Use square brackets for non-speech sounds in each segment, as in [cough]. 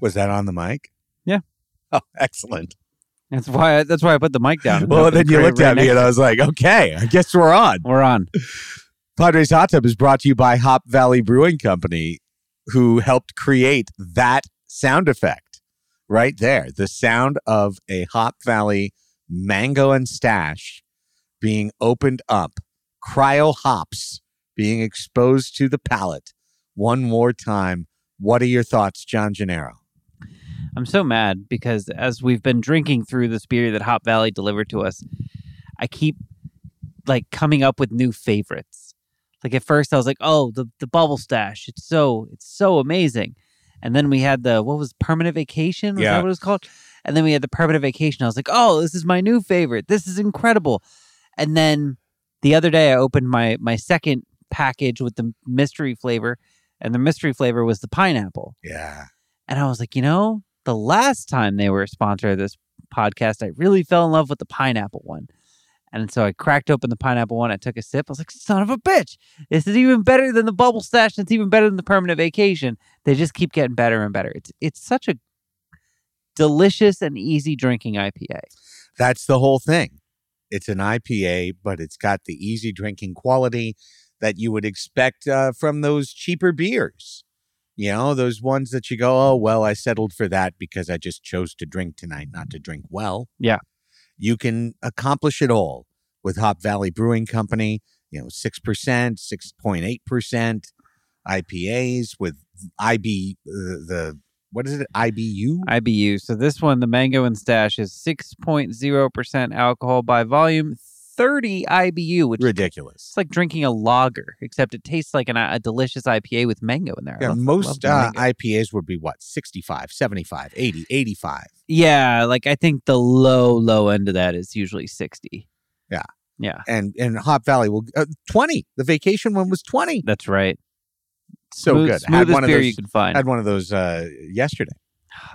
Was that on the mic? Yeah. Oh, excellent. That's why. I, that's why I put the mic down. Well, then you looked right at me and I was like, okay, I guess we're on. We're on. Padres Hot Tub is brought to you by Hop Valley Brewing Company, who helped create that sound effect right there. The sound of a Hop Valley mango and stash being opened up, cryo hops being exposed to the palate. One more time. What are your thoughts, John Gennaro? I'm so mad because as we've been drinking through this beer that Hop Valley delivered to us, I keep like coming up with new favorites. Like at first I was like, "Oh, the the bubble stash. It's so it's so amazing." And then we had the what was permanent vacation? Was Yeah. that what it was called? And then we had the permanent vacation. I was like, "Oh, this is my new favorite. This is incredible." And then the other day I opened my my second package with the mystery flavor, and the mystery flavor was the pineapple. Yeah. And I was like, you know, the last time they were a sponsor of this podcast, I really fell in love with the pineapple one. And so I cracked open the pineapple one. I took a sip. I was like, son of a bitch. This is even better than the bubble stash. It's even better than the permanent vacation. They just keep getting better and better. It's it's such a delicious and easy drinking IPA. That's the whole thing. It's an IPA, but it's got the easy drinking quality that you would expect uh, from those cheaper beers. You know, those ones that you go, oh, well, I settled for that because I just chose to drink tonight, not to drink well. Yeah. You can accomplish it all with Hop Valley Brewing Company, you know, 6%, 6.8% IPAs with IB, uh, the, what is it? IBU? IBU. So this one, the mango and stash, is 6.0% alcohol by volume, 30 IBU, which Ridiculous. It's like drinking a lager, except it tastes like an, a delicious IPA with mango in there. Yeah, love- most uh. IPAs would be what 65, 75, 80, 85. yeah, like I think the low, low end of that is usually 60. Yeah. Yeah, And and Hop Valley will uh, 20. The vacation one was 20. that's right. So Smooth- good. Had Smoothest one of beer those you can find. had one of those uh, yesterday.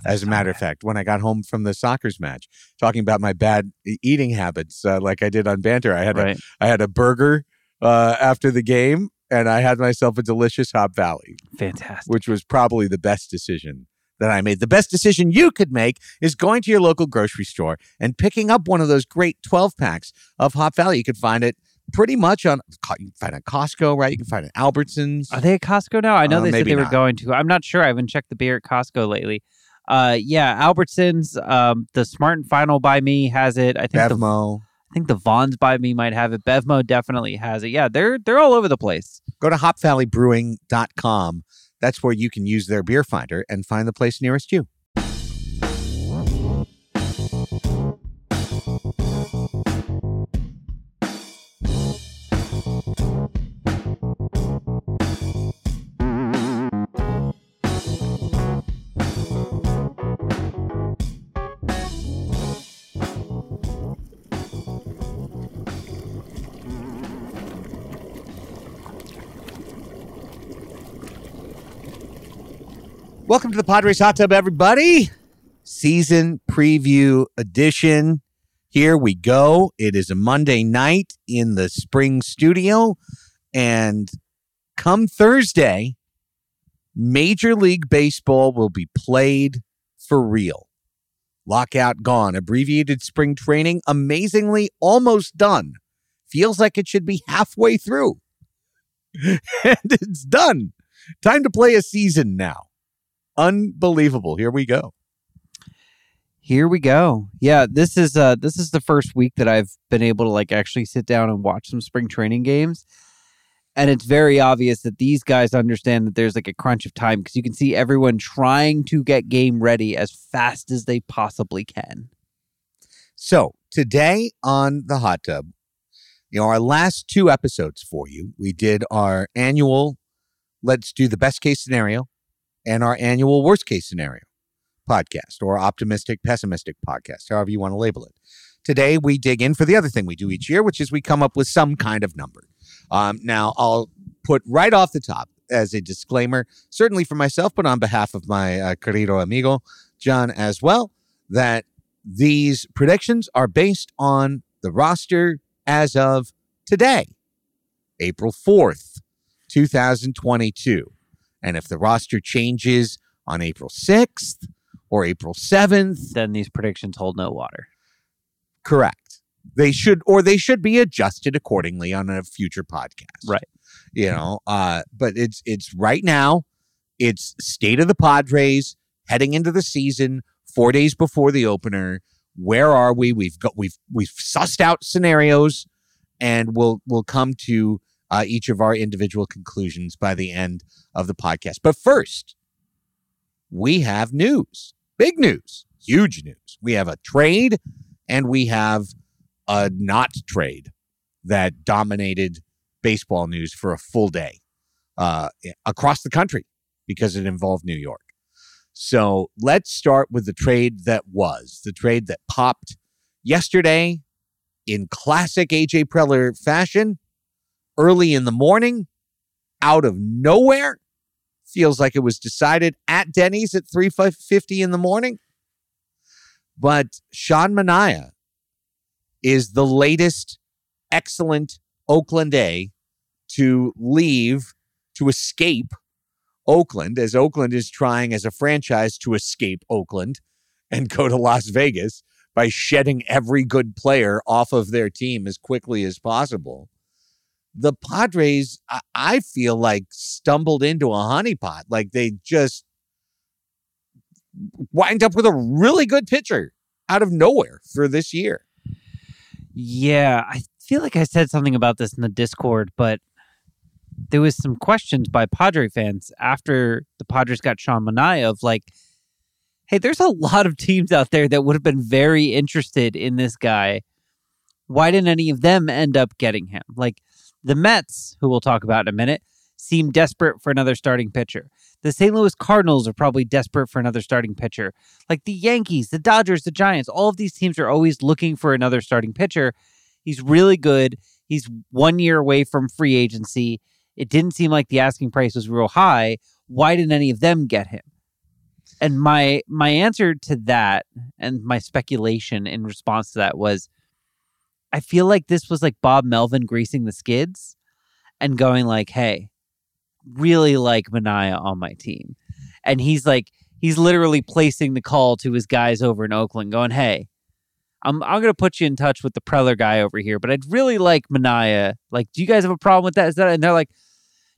As a matter of fact, when I got home from the soccer's match, talking about my bad eating habits, uh, like I did on banter, I had right. a, I had a burger uh, after the game, and I had myself a delicious Hop Valley, Fantastic. which was probably the best decision that I made. The best decision you could make is going to your local grocery store and picking up one of those great 12 packs of Hop Valley. You can find it pretty much on, you can find it at Costco, right? You can find it at Albertsons. Are they at Costco now? I know Uh, they said they were going to. I'm not sure. I haven't checked the beer at Costco lately. Uh, yeah, Albertsons. Um, the Smart and Final by me has it. I think the Bevmo. I think the Vons by me might have it. Bevmo definitely has it. Yeah, they're they're all over the place. Go to hopvalleybrewing.com. That's where you can use their beer finder and find the place nearest you. Welcome to the Padres Hot Tub, everybody. Season preview edition. Here we go. It is a Monday night in the spring studio. And come Thursday, Major League Baseball will be played for real. Lockout gone. Abbreviated spring training, amazingly almost done. Feels like it should be halfway through. [laughs] and it's done. Time to play a season now. Unbelievable. Here we go. Here we go. Yeah, this is uh this is the first week that I've been able to like actually sit down and watch some spring training games. And it's very obvious that these guys understand that there's like a crunch of time because you can see everyone trying to get game ready as fast as they possibly can. So today on the hot tub, you know, our last two episodes for you, we did our annual let's do the best case scenario and our annual worst case scenario podcast or optimistic pessimistic podcast, however you want to label it. Today we dig in for the other thing we do each year, which is we come up with some kind of number. Um, now I'll put right off the top as a disclaimer, certainly for myself, but on behalf of my uh, querido amigo John as well, that these predictions are based on the roster as of today, April 4th, 2022. And if the roster changes on April 6th or April 7th, Then these predictions hold no water. correct. They should or they should be adjusted accordingly on a future podcast. Right. You know, uh but it's it's right now it's state of the Padres heading into the season 4 days before the opener. Where are we? We've got we've we've sussed out scenarios and we'll we'll come to uh, each of our individual conclusions by the end of the podcast. But first, we have news. Big news. Huge news. We have a trade and we have a not trade that dominated baseball news for a full day uh, across the country because it involved New York. So let's start with the trade that was the trade that popped yesterday in classic AJ Preller fashion, early in the morning, out of nowhere. Feels like it was decided at Denny's at 3.50 in the morning. But Sean Manaea is the latest excellent Oakland A to leave, to escape Oakland, as Oakland is trying as a franchise to escape Oakland and go to Las Vegas by shedding every good player off of their team as quickly as possible. The Padres, I, I feel like, stumbled into a honeypot. Like they just wind up with a really good pitcher out of nowhere for this year. Yeah, I feel like I said something about this in the Discord, but there was some questions by Padre fans after the Padres got Sean Manaea of like, hey, there's a lot of teams out there that would have been very interested in this guy. Why didn't any of them end up getting him? Like the Mets, who we'll talk about in a minute, seem desperate for another starting pitcher. The St. Louis Cardinals are probably desperate for another starting pitcher. Like the Yankees, the Dodgers, the Giants, all of these teams are always looking for another starting pitcher. He's really good. He's one year away from free agency. It didn't seem like the asking price was real high. Why didn't any of them get him? And my my answer to that and my speculation in response to that was I feel like this was like Bob Melvin greasing the skids and going like, "Hey, really like Manaea on my team." And he's like he's literally placing the call to his guys over in Oakland going, "Hey, I'm I'm gonna put you in touch with the Preller guy over here, but I'd really like Manaea. Like, do you guys have a problem with that? Is that and they're like,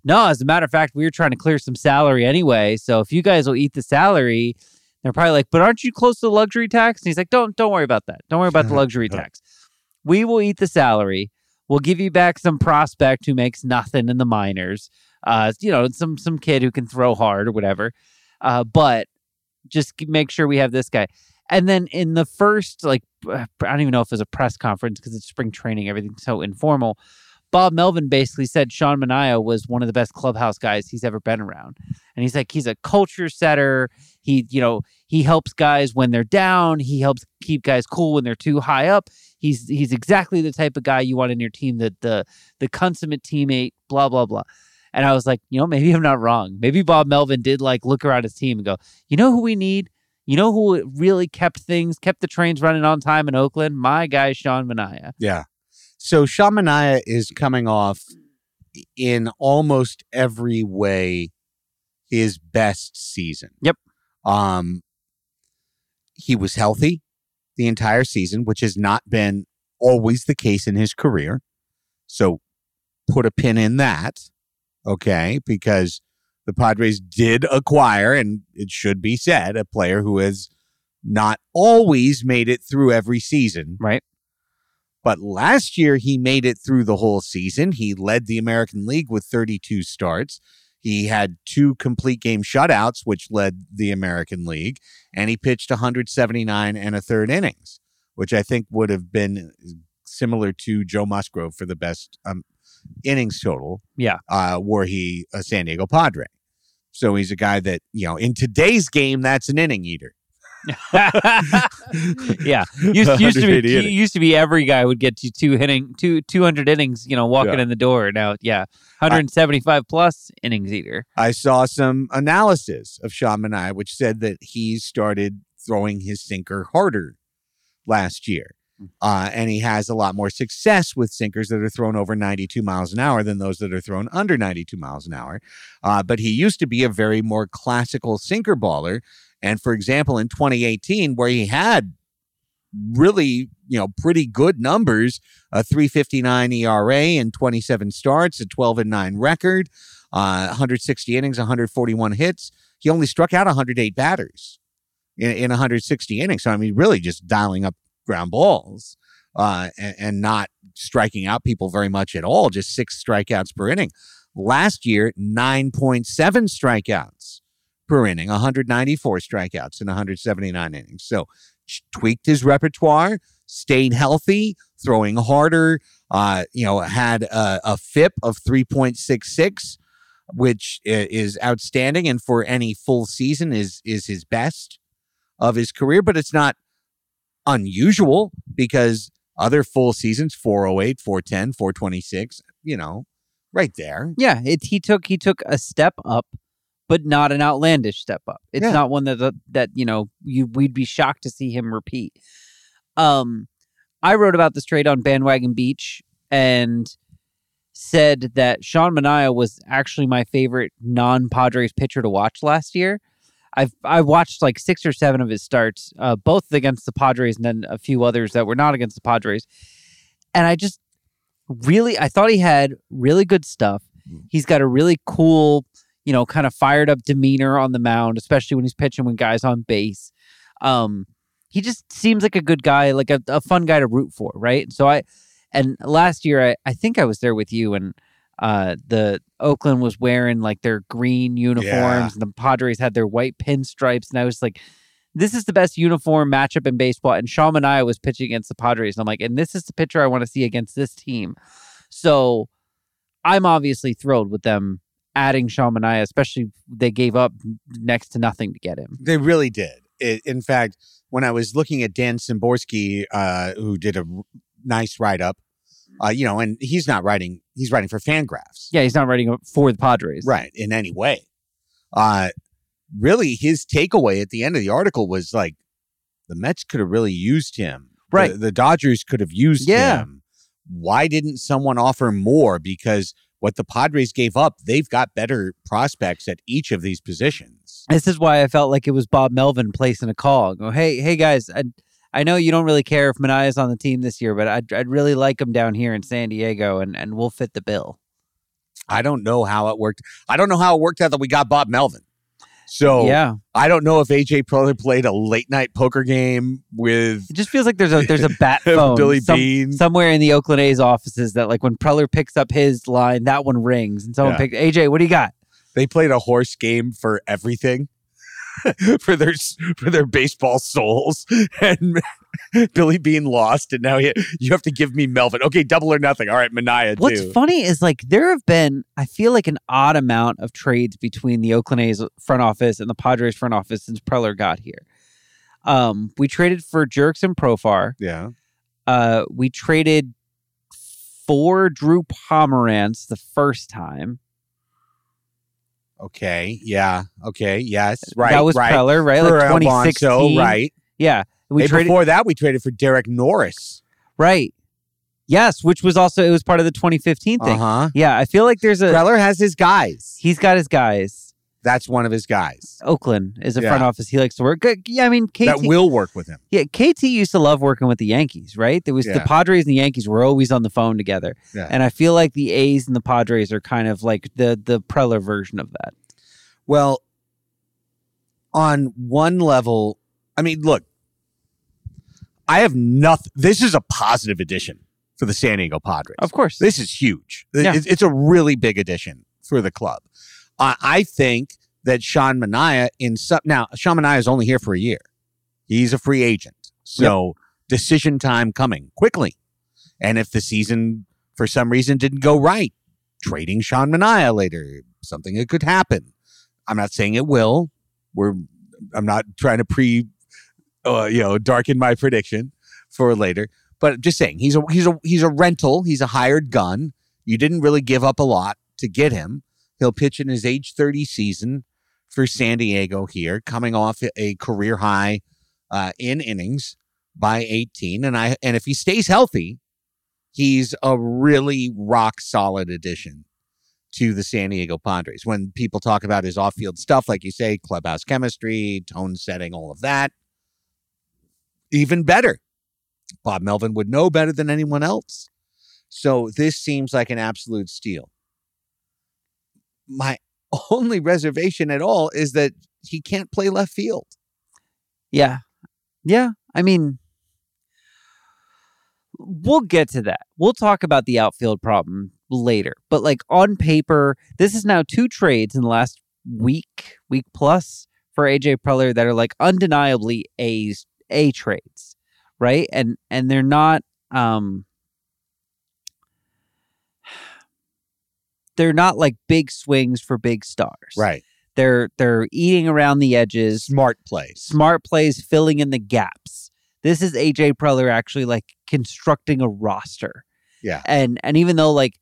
no, as a matter of fact, we were trying to clear some salary anyway. So if you guys will eat the salary, they're probably like, but aren't you close to the luxury tax? And he's like, don't don't worry about that. Don't worry about the [laughs] luxury tax. We will eat the salary. We'll give you back some prospect who makes nothing in the minors. Uh, you know, some some kid who can throw hard or whatever. Uh, but just make sure we have this guy. And then in the first, like, I don't even know if it was a press conference because it's spring training, everything's so informal. Bob Melvin basically said Sean Manaea was one of the best clubhouse guys he's ever been around. And he's like, he's a culture setter. He, you know, he helps guys when they're down. He helps keep guys cool when they're too high up. He's he's exactly the type of guy you want in your team, the the the consummate teammate, blah, blah, blah. And I was like, you know, maybe I'm not wrong. Maybe Bob Melvin did like look around his team and go, you know who we need? You know who really kept things, kept the trains running on time in Oakland? My guy, Sean Manaea. Yeah. So Sean Manaea is coming off in almost every way his best season. Yep. Um he was healthy the entire season, which has not been always the case in his career. So put a pin in that. Okay, because the Padres did acquire, and it should be said, a player who has not always made it through every season. Right. But last year, he made it through the whole season. He led the American League with 32 starts. He had two complete game shutouts, which led the American League, and he pitched 179 and a third innings, which I think would have been similar to Joe Musgrove for the best um, innings total. Yeah. Uh, were he a San Diego Padre. So he's a guy that, you know, in today's game, that's an inning eater. [laughs] yeah, used, [laughs] used to be innings. used to be every guy would get you two hitting two two hundred innings, you know, walking Yeah. in the door. Now, yeah, hundred and seventy five plus innings eater. I saw some analysis of Sean Manaea, which said that he started throwing his sinker harder last year. Uh, and he has a lot more success with sinkers that are thrown over 92 miles an hour than those that are thrown under 92 miles an hour. Uh, but he used to be a very more classical sinker baller. And for example, in 2018, where he had really, you know, pretty good numbers, a 359 ERA and 27 starts, a 12 and 9 record, uh, 160 innings, 141 hits. He only struck out 108 batters in, in 160 innings. So, I mean, really just dialing up ground balls uh, and, and not striking out people very much at all, just six strikeouts per inning. Last year, 9.7 strikeouts per inning, 194 strikeouts in 179 innings. So, tweaked his repertoire, stayed healthy, throwing harder. Uh, you know, had a, a FIP of 3.66, which is outstanding, and for any full season is is his best of his career. But it's not unusual because other full seasons 408, 410, 426. You know, right there. Yeah, it he took he took a step up, but not an outlandish step up. It's Yeah. not one that that, that you know you we'd be shocked to see him repeat. Um, I wrote about this trade on Bandwagon Beach and said that Sean Manaea was actually my favorite non-Padres pitcher to watch last year. I've I watched like six or seven of his starts, uh, both against the Padres and then a few others that were not against the Padres, and I just really I thought he had really good stuff. He's got a really cool, you know, kind of fired up demeanor on the mound, especially when he's pitching when guys on base. Um, he just seems like a good guy, like a, a fun guy to root for, right? So I, and last year I, I think I was there with you and uh the Oakland was wearing like their green uniforms Yeah. and the Padres had their white pinstripes and I was like this is the best uniform matchup in baseball and Sean Manaea was pitching against the Padres and I'm like and this is the pitcher I want to see against this team. So I'm obviously thrilled with them adding Sean Manaea, especially they gave up next to nothing to get him. They really did. It, in fact, when I was looking at Dan Szymborski, uh, who did a r- nice write up, uh, you know, and he's not writing, he's writing for Fangraphs. Yeah, he's not writing for the Padres. right in any way uh really his takeaway at the end of the article was like the mets could have really used him Right. the, the dodgers could have used Yeah. him why didn't someone offer more because what the padres gave up they've got better prospects at each of these positions This is why I felt like it was Bob Melvin placing a call. Go, hey, hey guys, I, I know you don't really care if Manaea's on the team this year, but I'd, I'd really like him down here in San Diego, and, and we'll fit the bill. i don't know how it worked i don't know how it worked out that we got bob melvin so yeah, i don't know if aj Preller played a late night poker game with it just feels like there's a there's a bat [laughs] phone Billy some- Beane. somewhere in the Oakland A's offices that like when Preller picks up his line, that one rings, and someone Yeah. picks AJ. What do you got? they played a horse game for everything [laughs] for their for their baseball souls [laughs] and [laughs] Billy Beane lost and now he, you have to give me Melvin okay double or nothing all right Manaea What's too funny is like there have been, I feel like an odd amount of trades between the Oakland A's front office and the Padres front office since Preller got here. Um, we traded for Jurickson Profar. yeah Uh, we traded for Drew Pomeranz the first time. okay yeah okay yes right that was right Preller, right? for like Alonso, 2016, right Yeah, we Hey, traded before that we traded for Derek Norris right. Yes, which was also it was part of the 2015 thing. uh-huh Yeah, I feel like there's a Preller has his guys he's got his guys. That's one of his guys Oakland is a Yeah. front office he likes to work. Yeah, I mean, KT, that will work with him. yeah, KT used to love working with the Yankees, right? There was the Padres and the Yankees were always on the phone together, Yeah. and I feel like the A's and the Padres are kind of like the the Preller version of that. Well, on one level, I mean, look, I have nothing. This is a positive addition for the San Diego Padres. Of course, This is huge. Yeah. It's, it's a really big addition for the club. I I think that Sean Manaea in some now Sean Manaea is only here for a year. He's a free agent, so decision time coming quickly. And if the season for some reason didn't go right, trading Sean Manaea later, something that could happen. I'm not saying it will. We're I'm not trying to pre, uh, you know, darken my prediction for later. But just saying, he's a he's a he's a rental. He's a hired gun. You didn't really give up a lot to get him. He'll pitch in his age 30 season for San Diego here, coming off a career high uh, in innings by 18. And I and if he stays healthy, he's a really rock solid addition to the San Diego Padres. When people talk about his off-field stuff, like you say, clubhouse chemistry, tone setting, all of that, even better. Bob Melvin would know better than anyone else. So this seems like an absolute steal. My [laughs] only reservation at all is that he can't play left field. Yeah. Yeah. I mean, we'll get to that. We'll talk about the outfield problem later. But like on paper, this is now two trades in the last week, week plus for AJ Preller that are like undeniably A's A trades, right? And and they're not um [sighs] they're not like big swings for big stars. Right. They're they're eating around the edges Smart plays. smart plays filling in the gaps. This is AJ Preller actually like constructing a roster. Yeah. And and even though like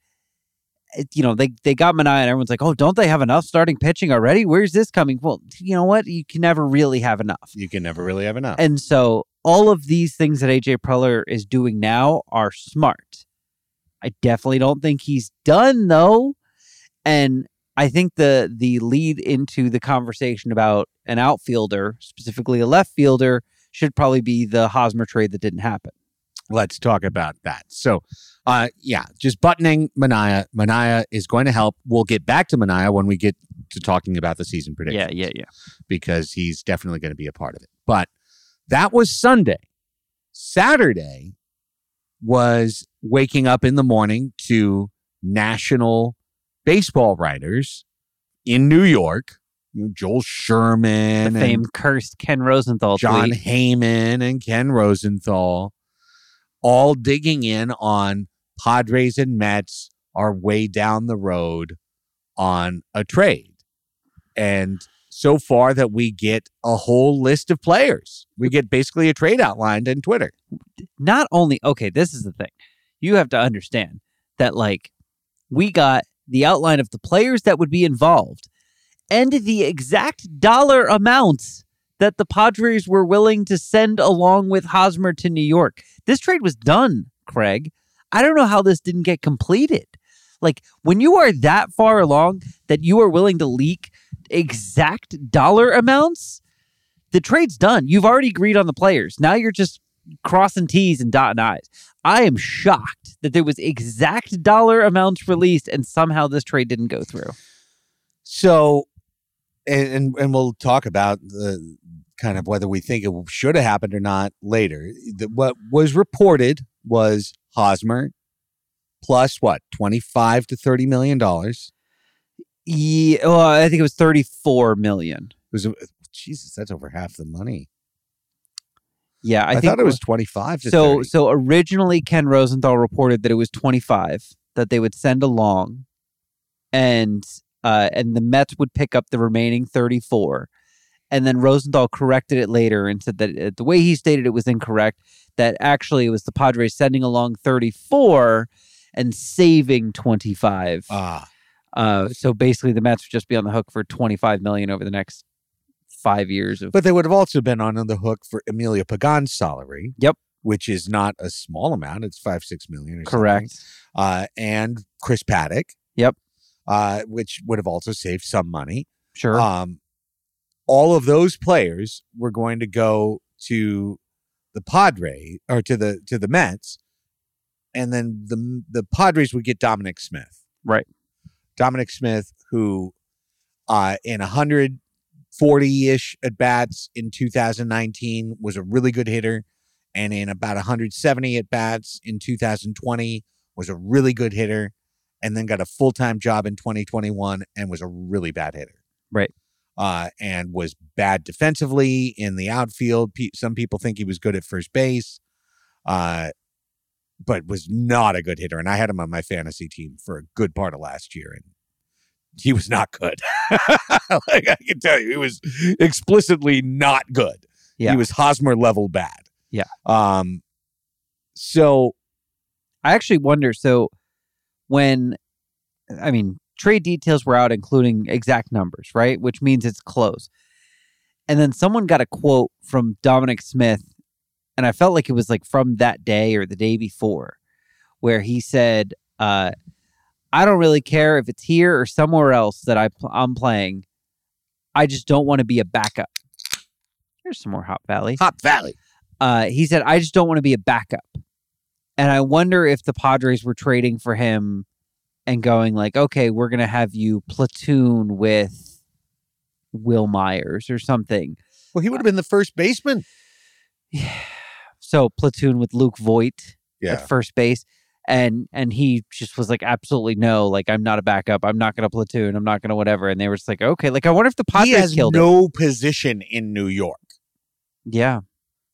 you know, they they got Manaea and everyone's like, "Oh, don't they have enough starting pitching already? Where's this coming?" Well, you know what? You can never really have enough. You can never really have enough. And so all of these things that AJ Preller is doing now are smart. I definitely don't think he's done though. And I think the the lead into the conversation about an outfielder, specifically a left fielder, should probably be the Hosmer trade that didn't happen. Let's talk about that. So, uh, yeah, just buttoning Manaea. Manaea is going to help. We'll get back to Manaea when we get to talking about the season prediction. yeah, yeah. Yeah. Because he's definitely going to be a part of it. But that was Sunday. Saturday was waking up in the morning to national baseball writers in New York. You know, Joel Sherman The famed cursed Ken Rosenthal John tweet. Heyman and Ken Rosenthal, all digging in on Padres and Mets are way down the road on a trade. And so far that we get a whole list of players. We get basically a trade outlined in Twitter. not only okay, this is the thing. You have to understand that like we got the outline of the players that would be involved and the exact dollar amounts that the Padres were willing to send along with Hosmer to New York. This trade was done, Craig. I don't know how this didn't get completed. Like when you are that far along that you are willing to leak exact dollar amounts, the trade's done. You've already agreed on the players. Now you're just crossing T's and dotting I's. I am shocked that there was exact dollar amounts released and somehow this trade didn't go through. So, and and, and we'll talk about the kind of whether we think it should have happened or not later. The, what was reported was Hosmer plus what twenty five to thirty million dollars. Yeah, well, I think it was 34 million. It was Jesus, that's over half the money. Yeah, I, I, think thought it was twenty five. so 30. so originally Ken Rosenthal reported that it was 25 that they would send along and uh and the Mets would pick up the remaining 34. And then Rosenthal corrected it later and said that uh, the way he stated it was incorrect that actually it was the Padres sending along 34 and saving 25. ah, Uh, so basically, the Mets would just be on the hook for twenty five million over the next five years of. but they would have also been on the hook for Emilio Pagan's salary. Yep. which is not a small amount. It's five six million. Or something. correct. uh, and Chris Paddack. Yep. Uh, which would have also saved some money. Sure. Um, all of those players were going to go to the Padre or to the to the Mets, and then the the Padres would get Dominic Smith. Right. Dominic Smith, who uh, in 140 ish at bats in 2019 was a really good hitter, and in about 170 at bats in 2020 was a really good hitter, and then got a full time job in 2021 and was a really bad hitter Right. Uh, and was bad defensively in the outfield. Pe- some people think he was good at first base, uh, but was not a good hitter. And I had him on my fantasy team for a good part of last year, and he was not good. [laughs] like I can tell you, he was explicitly not good. Yeah. He was Hosmer level bad. Yeah. Um. So I actually wonder. So when, I mean, trade details were out, including exact numbers, right? Which means it's close. And then someone got a quote from Dominic Smith, and I felt like it was like from that day or the day before, where he said, uh, "I don't really care if it's here or somewhere else that I pl- I'm playing. I just don't want to be a backup." Here's some more Hop Valley Hop Valley. uh, he said, I just don't want to be a backup. And I wonder if the Padres were trading for him and going like, okay, we're going to have you platoon with Wil Myers or something. Well, he would have been the first baseman. Yeah. So platoon with Luke Voit Yeah. at first base. And and he just was like, absolutely no, like I'm not a backup. I'm not going to platoon. I'm not going to whatever. And they were just like, okay, like I wonder if the he Padres has killed no position in New York. Yeah.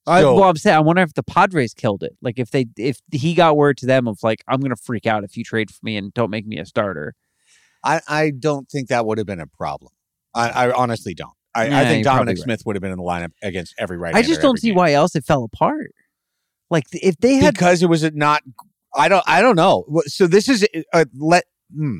I, well, I'm saying I wonder if the Padres killed it. Like if they if he got word to them of like I'm gonna freak out if you trade for me and don't make me a starter. I, I don't think that would have been a problem. I, I honestly don't. I, Yeah, I think Dominic right. Smith would have been in the lineup against every right. I just don't see why else it fell apart. Like if they had because it was a not. I don't. I don't know. So this is uh, let. Hmm.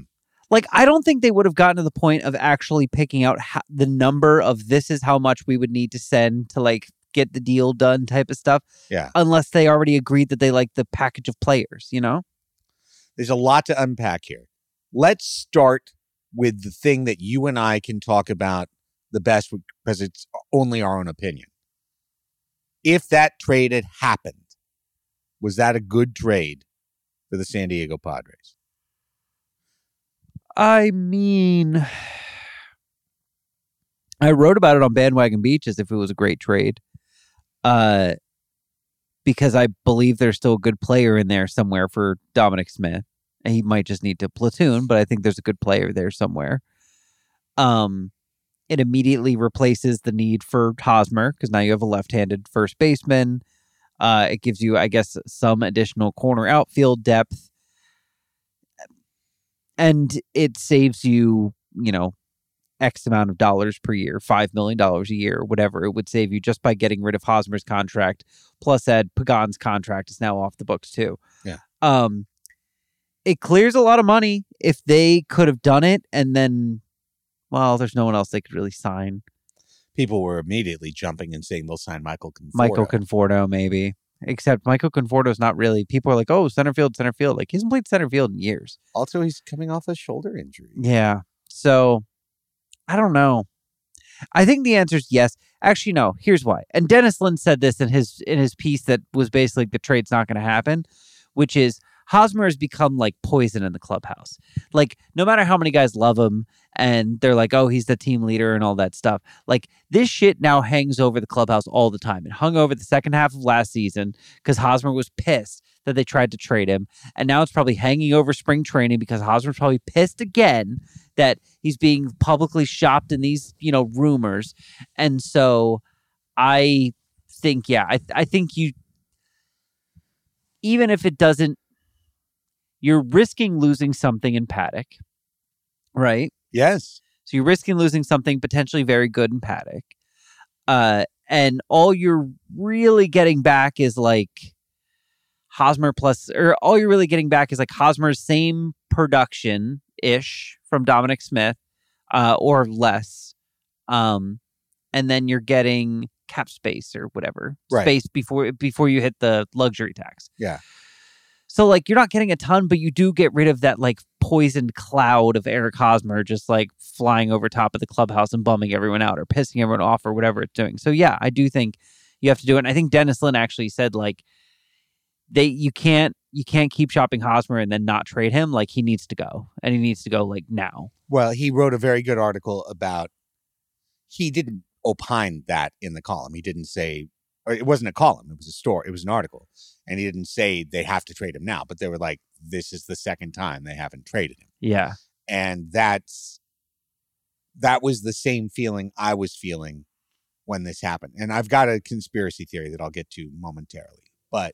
like I don't think they would have gotten to the point of actually picking out ho- the number of this is how much we would need to send to like get the deal done type of stuff. Yeah. Unless they already agreed that they like the package of players, you know? There's a lot to unpack here. Let's start with the thing that you and I can talk about the best because it's only our own opinion. If that trade had happened, was that a good trade for the San Diego Padres? I mean, [sighs] I wrote about it on Bandwagon Beach as if it was a great trade, uh, because I believe there's still a good player in there somewhere for Dominic Smith. And he might just need to platoon, but I think there's a good player there somewhere. Um, it immediately replaces the need for Hosmer because now you have a left-handed first baseman. Uh, it gives you, I guess, some additional corner outfield depth and it saves you, you know, X amount of dollars per year, $5 million a year, whatever it would save you just by getting rid of Hosmer's contract. Plus, Ed Pagan's contract is now off the books too. Yeah. Um, it clears a lot of money if they could have done it and then, well, there's no one else they could really sign. People were immediately jumping and saying they'll sign Michael Conforto. Michael Conforto, maybe. Except Michael Conforto's not really. People are like, oh, center field, center field. Like, he hasn't played center field in years. also, he's coming off a shoulder injury. Yeah. So I don't know. I think the answer is yes. Actually, no. Here's why. And Dennis Lin said this in his in his piece that was basically the trade's not going to happen, which is Hosmer has become like poison in the clubhouse. Like no matter how many guys love him and they're like, oh, he's the team leader and all that stuff. Like this shit now hangs over the clubhouse all the time. It hung over the second half of last season because Hosmer was pissed that they tried to trade him. And now it's probably hanging over spring training because Hosmer's probably pissed again that he's being publicly shopped in these, you know, rumors. And so I think, yeah, I, I think you, even if it doesn't, you're risking losing something in Paddack, right? Yes. So you're risking losing something potentially very good in Paddack. Uh, and all you're really getting back is like Hosmer plus, or all you're really getting back is like Hosmer's same production ish from Dominic Smith, uh, or less. Um, and then you're getting cap space or whatever Right. space before before you hit the luxury tax. Yeah. So like you're not getting a ton, but you do get rid of that like poisoned cloud of Eric Hosmer just like flying over top of the clubhouse and bumming everyone out or pissing everyone off or whatever it's doing. So yeah, I do think you have to do it. And I think Dennis Lin actually said like they you can't you can't keep shopping Hosmer and then not trade him. Like he needs to go. And he needs to go like now. Well, he wrote a very good article about. He didn't opine that in the column. He didn't say, or it wasn't a column. It was a story. It was an article, and he didn't say they have to trade him now. But they were like, this is the second time they haven't traded him, Yeah. and that's that was the same feeling I was feeling when this happened. And I've got a conspiracy theory that I'll get to momentarily, but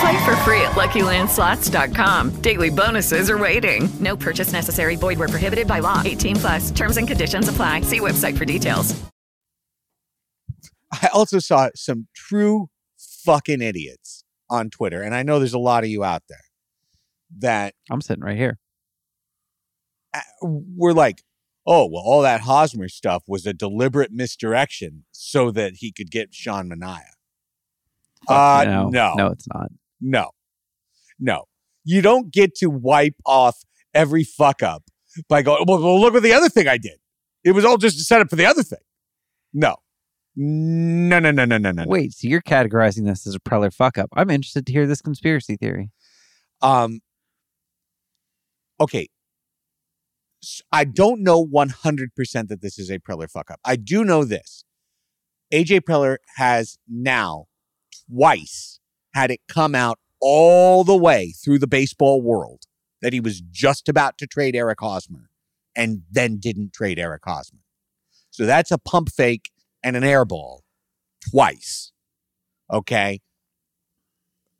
Play for free at LuckyLandSlots.com. Daily bonuses are waiting. No purchase necessary. Void where prohibited by law. 18 plus. Terms and conditions apply. See website for details. I also saw some true fucking idiots on Twitter, and I know there's a lot of you out there that I'm sitting right here. We're like, "Oh, well, all that Hosmer stuff was a deliberate misdirection so that he could get Sean Manaea." Uh, no, no, no, it's not. No, no. You don't get to wipe off every fuck up by going, well, well, look at the other thing I did. It was all just a setup for the other thing. No. No, no, no, no, no, no. no. Wait, so you're categorizing this as a Preller fuck up? I'm interested to hear this conspiracy theory. Um, okay. I don't know 100% that this is a Preller fuck up. I do know this. AJ Preller has now twice had it come out all the way through the baseball world that he was just about to trade Eric Hosmer and then didn't trade Eric Hosmer. So that's a pump fake and an air ball twice. Okay.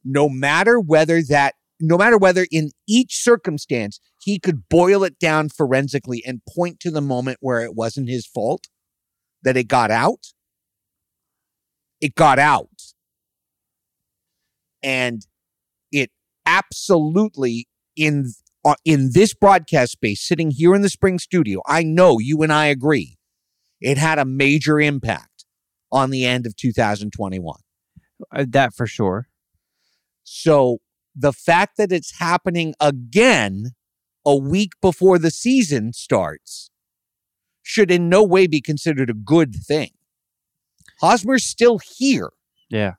No matter whether that, no matter whether in each circumstance he could boil it down forensically and point to the moment where it wasn't his fault that it got out, it got out. And it absolutely in uh, in this broadcast space sitting here in the spring studio i know you and i agree it had a major impact on the end of 2021 Uh, that for sure. so the fact that it's happening again a week before the season starts should in no way be considered a good thing hosmer's still here Yeah.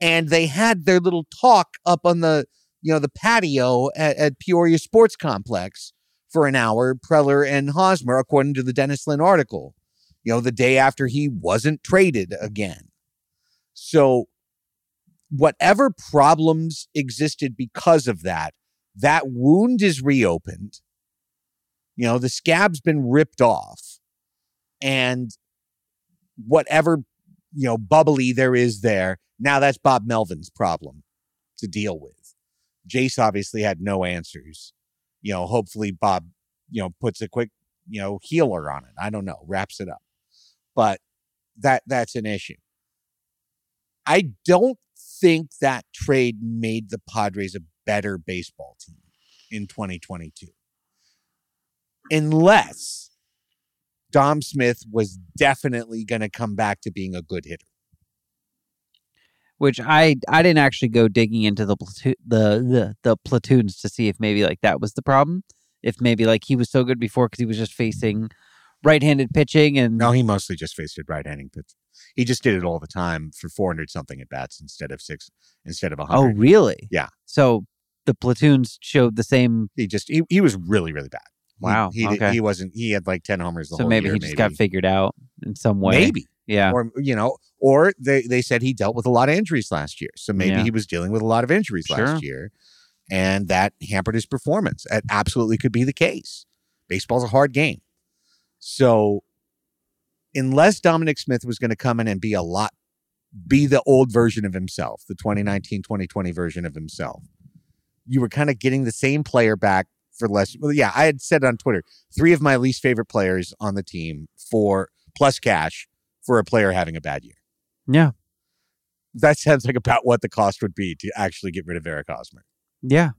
And they had their little talk up on the you know the patio at, at Peoria Sports Complex for an hour. Preller and Hosmer, according to the Dennis Lin article, you know the day after he wasn't traded again. So whatever problems existed because of that, that wound is reopened. You know the scab's been ripped off, and whatever you know bubbly there is there now that's Bob Melvin's problem to deal with. Jayce obviously had no answers. You know, hopefully Bob, you know, puts a quick, you know, healer on it. I don't know, wraps it up. But that that's an issue. I don't think that trade made the Padres a better baseball team in 2022. Unless Dom Smith was definitely going to come back to being a good hitter. Which I I didn't actually go digging into the the, the the platoons to see if maybe like that was the problem. If maybe like he was so good before because he was just facing right-handed pitching and No, he mostly just faced it right-handed pitch. He just did it all the time for 400 something at bats instead of six, instead of 100. oh really? Yeah. So the platoons showed the same. He just he, he was really really bad. Wow, He, did- okay. he wasn't. He had like 10 homers the So whole maybe year. he just got figured out in some way. Maybe Yeah. Or you know, or they they said he dealt with a lot of injuries last year, so maybe Yeah. he was dealing with a lot of injuries Sure. last year, and that hampered his performance. It absolutely could be the case. Baseball's a hard game, so unless Dominic Smith was going to come in and be a lot, be the old version of himself, the 2019 2020 version of himself, you were kind of getting the same player back for less. Well, yeah, I had said on Twitter three of my least favorite players on the team for plus cash for a player having a bad year. Yeah. That sounds like about what the cost would be to actually get rid of Eric Hosmer. Yeah.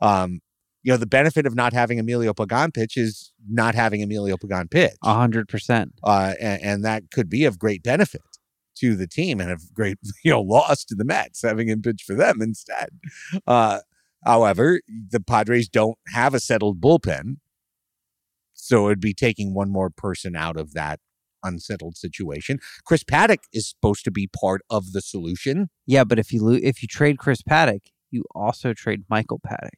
Um, you know, the benefit of not having Emilio Pagan pitch is not having Emilio Pagan pitch. A hundred percent. uh, and, and that could be of great benefit to the team and of great [laughs] you know loss to the Mets having him pitch for them instead. Uh, however, the Padres don't have a settled bullpen, so it'd be taking one more person out of that unsettled situation. Chris Paddack is supposed to be part of the solution. Yeah, but if you lo- if you trade Chris Paddack, you also trade Michael Paddock.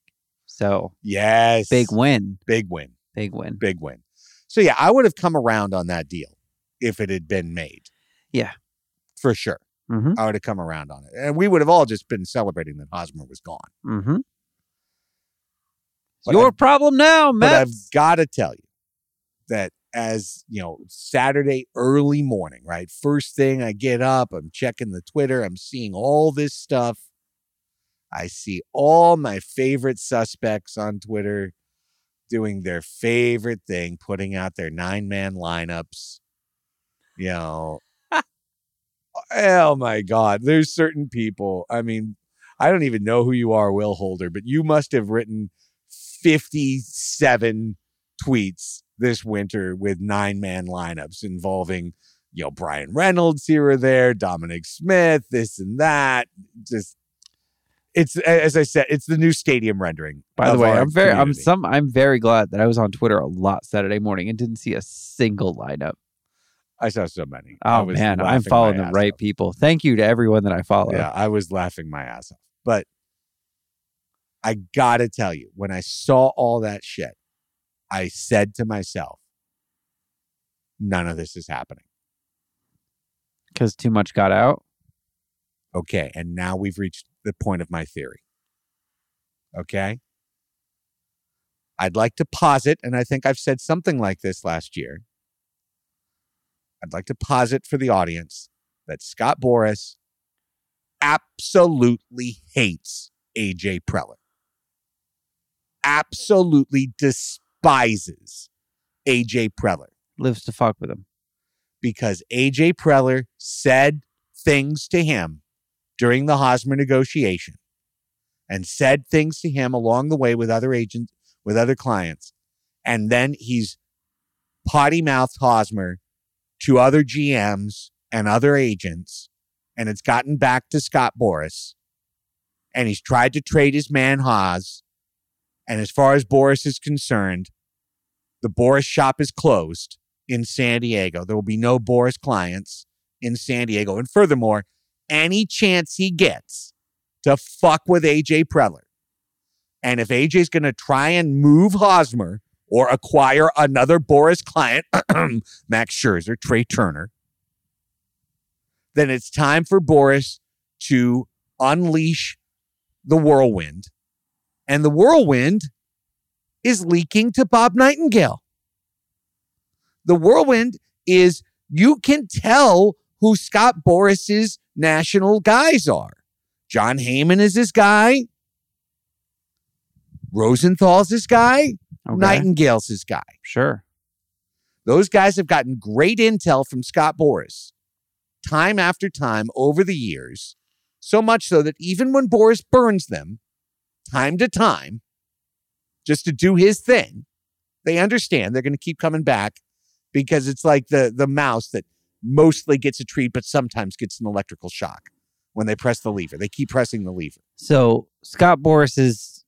So Yes, big win. big win, Big win. big win. So yeah, I would have come around on that deal if it had been made. Yeah. for sure. Mm-hmm. I would have come around on it. And we would have all just been celebrating that Hosmer was gone. Mm-hmm. Your I've- problem now, But I've got to tell you that as, you know, Saturday early morning, right? First thing I get up, I'm checking the Twitter, I'm seeing all this stuff. I see all my favorite suspects on Twitter doing their favorite thing, putting out their nine man lineups. You know, [laughs] oh my God, there's certain people. I mean, I don't even know who you are, Will Holder, but you must have written 57 tweets this winter with nine man lineups involving, you know, Bryan Reynolds here or there, Dominic Smith, this and that. Just, it's as I said, it's the new stadium rendering. By the way, I'm very I'm some I'm very glad that I was on Twitter a lot Saturday morning and didn't see a single lineup. I saw so many. Oh man, I'm following the right off. people. Thank you to everyone that I follow. Yeah, I was laughing my ass off. But I gotta tell you, when I saw all that shit, I said to myself, none of this is happening. Because too much got out. Okay. And now we've reached the point of my theory. Okay. I'd like to posit, and I think I've said something like this last year. I'd like to posit for the audience that Scott Boras absolutely hates AJ Preller. Absolutely despises AJ Preller Lives to fuck with him. because AJ Preller said things to him during the Hosmer negotiation and said things to him along the way with other agents, with other clients. And then he's potty mouthed Hosmer to other GMs and other agents. And it's gotten back to Scott Boras. And he's tried to trade his man Haas. And as far as Boras is concerned, the Boras shop is closed in San Diego. There will be no Boras clients in San Diego. And furthermore, any chance he gets to fuck with AJ Preller, and if AJ's going to try and move Hosmer or acquire another Boras client, [clears throat] Max Scherzer, Trea Turner, then it's time for Boras to unleash the whirlwind. And the whirlwind is leaking to Bob Nightingale. The whirlwind is you can tell who Scott Boras's national guys are. Jon Heyman is this guy. Rosenthal's this guy. Okay. Nightingale's this guy. Sure. Those guys have gotten great intel from Scott Boras time after time over the years. So much so that even when Boras burns them time to time, just to do his thing, they understand they're going to keep coming back because it's like the, the mouse that mostly gets a treat, but sometimes gets an electrical shock when they press the lever. They keep pressing the lever. So Scott Boras's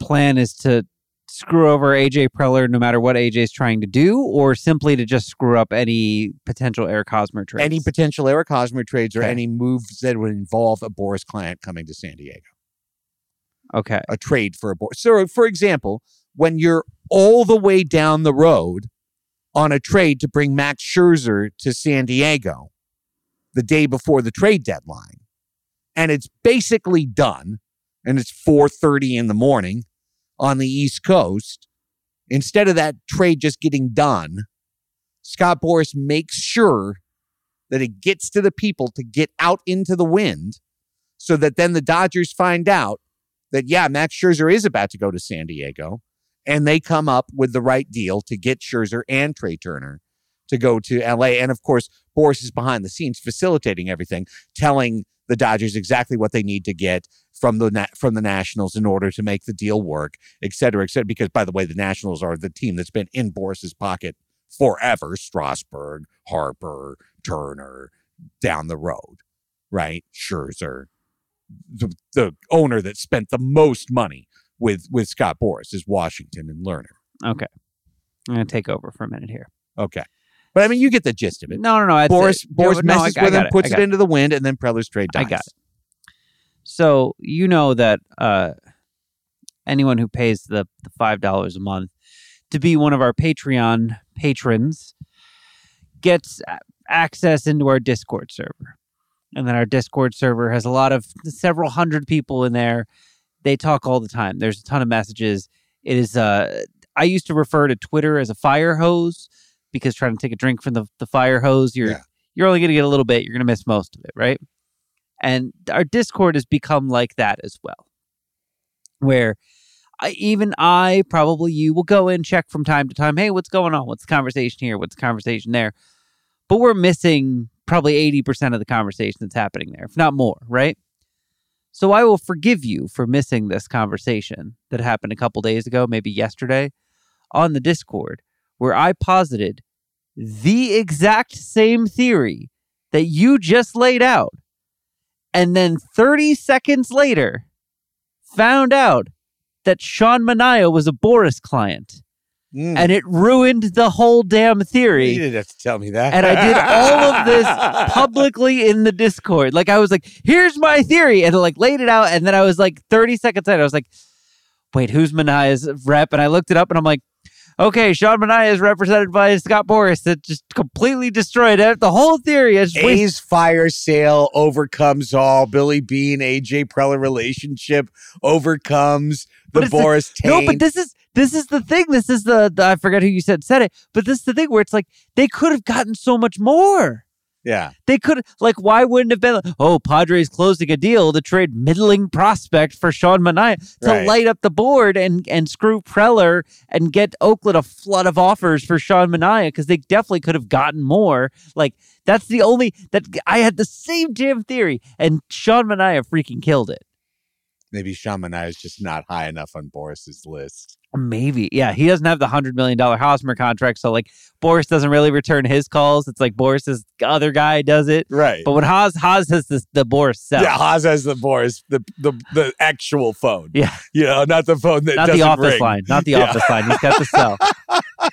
plan is to screw over AJ Preller no matter what AJ is trying to do, or simply to just screw up any potential Eric Hosmer trades. Any potential Eric Hosmer trades or Okay. any moves that would involve a Boras client coming to San Diego. Okay. a trade for a board. So, for example, when you're all the way down the road on a trade to bring Max Scherzer to San Diego the day before the trade deadline. And it's basically done. And it's 4:30 in the morning on the East Coast. Instead of that trade just getting done, Scott Boras makes sure that it gets to the people to get out into the wind so that then the Dodgers find out that, yeah, Max Scherzer is about to go to San Diego and they come up with the right deal to get Scherzer and Trea Turner to go to LA. And of course, Boras is behind the scenes facilitating everything, telling the Dodgers exactly what they need to get from the from the Nationals in order to make the deal work, et cetera, et cetera. Because by the way, the Nationals are the team that's been in Boras's pocket forever. Strasburg, Harper, Turner, down the road, right? Scherzer, the, the owner that spent the most money with with Scott Boras is Washington and Lerner. Okay. I'm going to take over for a minute here. Okay. But I mean, you get the gist of it. No, no, no. Boras say- Boras no, no, messes I- I with got him, it, puts I it into the wind, and then Preller's trade dies. I got it. So you know that uh, anyone who pays the, the five dollars a month to be one of our Patreon patrons gets access into our Discord server, and then our Discord server has a lot of several hundred people in there. They talk all the time. There's a ton of messages. It is. Uh, I used to refer to Twitter as a fire hose because trying to take a drink from the, the fire hose, you're Yeah. you're only going to get a little bit. You're going to miss most of it, right? And our Discord has become like that as well, where I, even I, probably you, will go in, check from time to time. Hey, what's going on? What's the conversation here? What's the conversation there? But we're missing probably 80% of the conversation that's happening there, if not more, right? So I will forgive you for missing this conversation that happened a couple days ago, maybe yesterday, on the Discord, where I posited the exact same theory that you just laid out. And then 30 seconds later, found out that Sean Manaea was a Boras client. Mm. And it ruined the whole damn theory You didn't have to tell me that. and I did all of this [laughs] publicly in the Discord. Like I was like, "Here's my theory," and I like laid it out, and then I was like, thirty seconds later, I was like, "Wait, who's Manaea's rep?" And I looked it up, and I'm like, "Okay, Sean Manaea is represented by Scott Boras." That just completely destroyed it. The whole theory. I just A's fire sale overcomes all. Billy Beane, AJ Preller relationship overcomes the like- Boras No, but this is this is the thing. This is the, the I forget who you said said it, but this is the thing where it's like they could have gotten so much more. yeah. They could like why wouldn't have been like, oh Padres closing a deal to trade middling prospect for Sean Manaea to Right. light up the board and and screw Preller and get Oakland a flood of offers for Sean Manaea because they definitely could have gotten more. Like that's the only that I had the same damn theory and Sean Manaea freaking killed it. Maybe Sean Manaea is just not high enough on Boras's list. Maybe. Yeah. He doesn't have the $100 million Hosmer contract. So, like, Boras doesn't really return his calls. It's like Boras's other guy does it. Right. But when Haas, Haas has this, the Boras cell. yeah, Haas has the Boras, the the the actual phone. Yeah. You know, not the phone that Not the office ring. line. Not the Yeah. office line. He's got the cell. [laughs]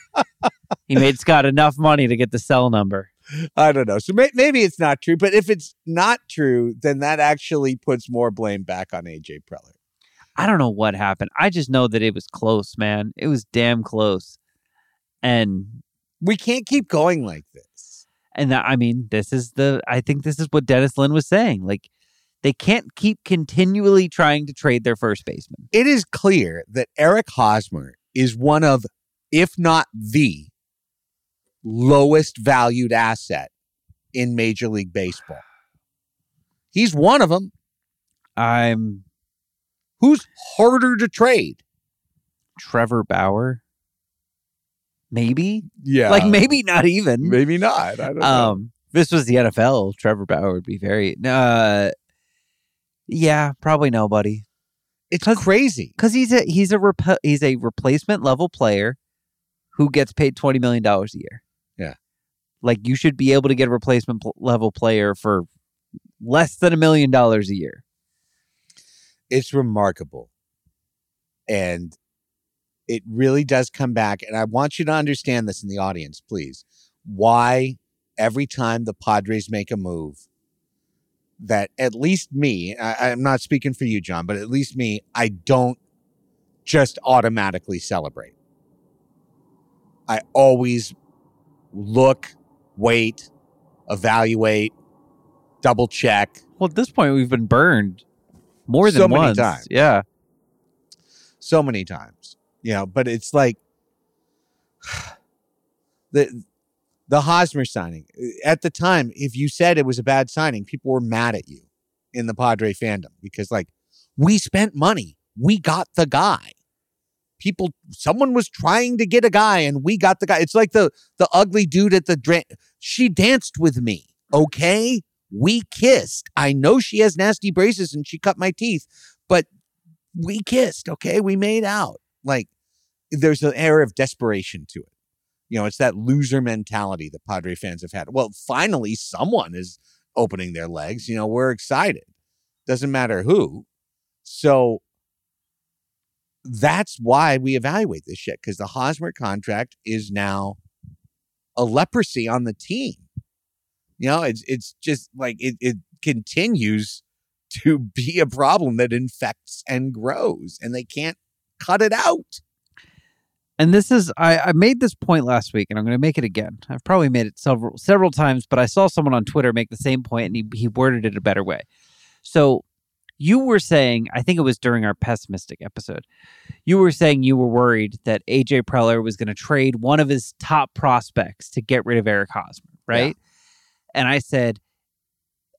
he made Scott enough money to get the cell number. I don't know. So may- maybe it's not true, but if it's not true, then that actually puts more blame back on AJ Preller. I don't know what happened. I just know that it was close, man. It was damn close. And We can't keep going like this. And that, I mean, this is the, I think this is what Dennis Lin was saying. Like, they can't keep continually trying to trade their first baseman. It is clear that Eric Hosmer is one of, if not the lowest valued asset in Major League Baseball. He's one of them. I'm Who's harder to trade? Trevor Bauer. Maybe. Yeah. Like, maybe not even. Maybe not. I don't know. Um, if this was the NFL, Trevor Bauer would be very, uh, yeah, probably nobody. it's crazy. Because he's a, he's a, rep- he's a replacement level player who gets paid $20 million a year. Yeah. Like, you should be able to get a replacement pl- level player for less than a million dollars a year. it's remarkable. And it really does come back. And I want you to understand this in the audience, please. Why every time the Padres make a move, that at least me, I, I'm not speaking for you, John, but at least me, I don't just automatically celebrate. I always look, wait, evaluate, double check. Well, at this point, we've been burned more than So many once. times. Yeah. so many times. You know, but it's like [sighs] the the Hosmer signing uh, at the time. If you said it was a bad signing, people were mad at you in the Padre fandom because, like, we spent money, we got the guy. People, someone was trying to get a guy, and we got the guy. It's like the the ugly dude at the she danced with me. Okay, we kissed. I know she has nasty braces and she cut my teeth, but we kissed. Okay, we made out. Like there's an air of desperation to it. You know, it's that loser mentality that Padre fans have had. Well, finally, someone is opening their legs. You know, we're excited. Doesn't matter who. So that's why we evaluate this shit because the Hosmer contract is now a leprosy on the team. You know, it's it's just like it it continues to [laughs] be a problem that infects and grows, and they can't cut it out. And this is I, I made this point last week and I'm gonna make it again. I've probably made it several several times, but I saw someone on Twitter make the same point and he, he worded it a better way. So you were saying, I think it was during our pessimistic episode, you were saying you were worried that AJ Preller was gonna trade one of his top prospects to get rid of Eric Hosmer, right? And I said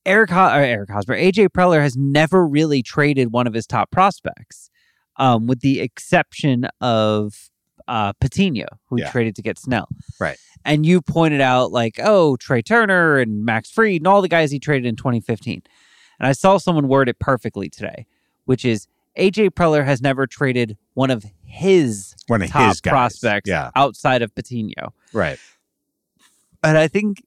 Eric Ho- or Eric Hosmer, AJ Preller has never really traded one of his top prospects, um, with the exception of uh, Patino, who Yeah. traded to get Snell. Right. And you pointed out like, oh, Trea Turner and Max Fried and all the guys he traded in 2015. And I saw someone word it perfectly today, which is AJ Preller has never traded one of his One of top his guys. prospects Yeah. outside of Patino. Right. And I think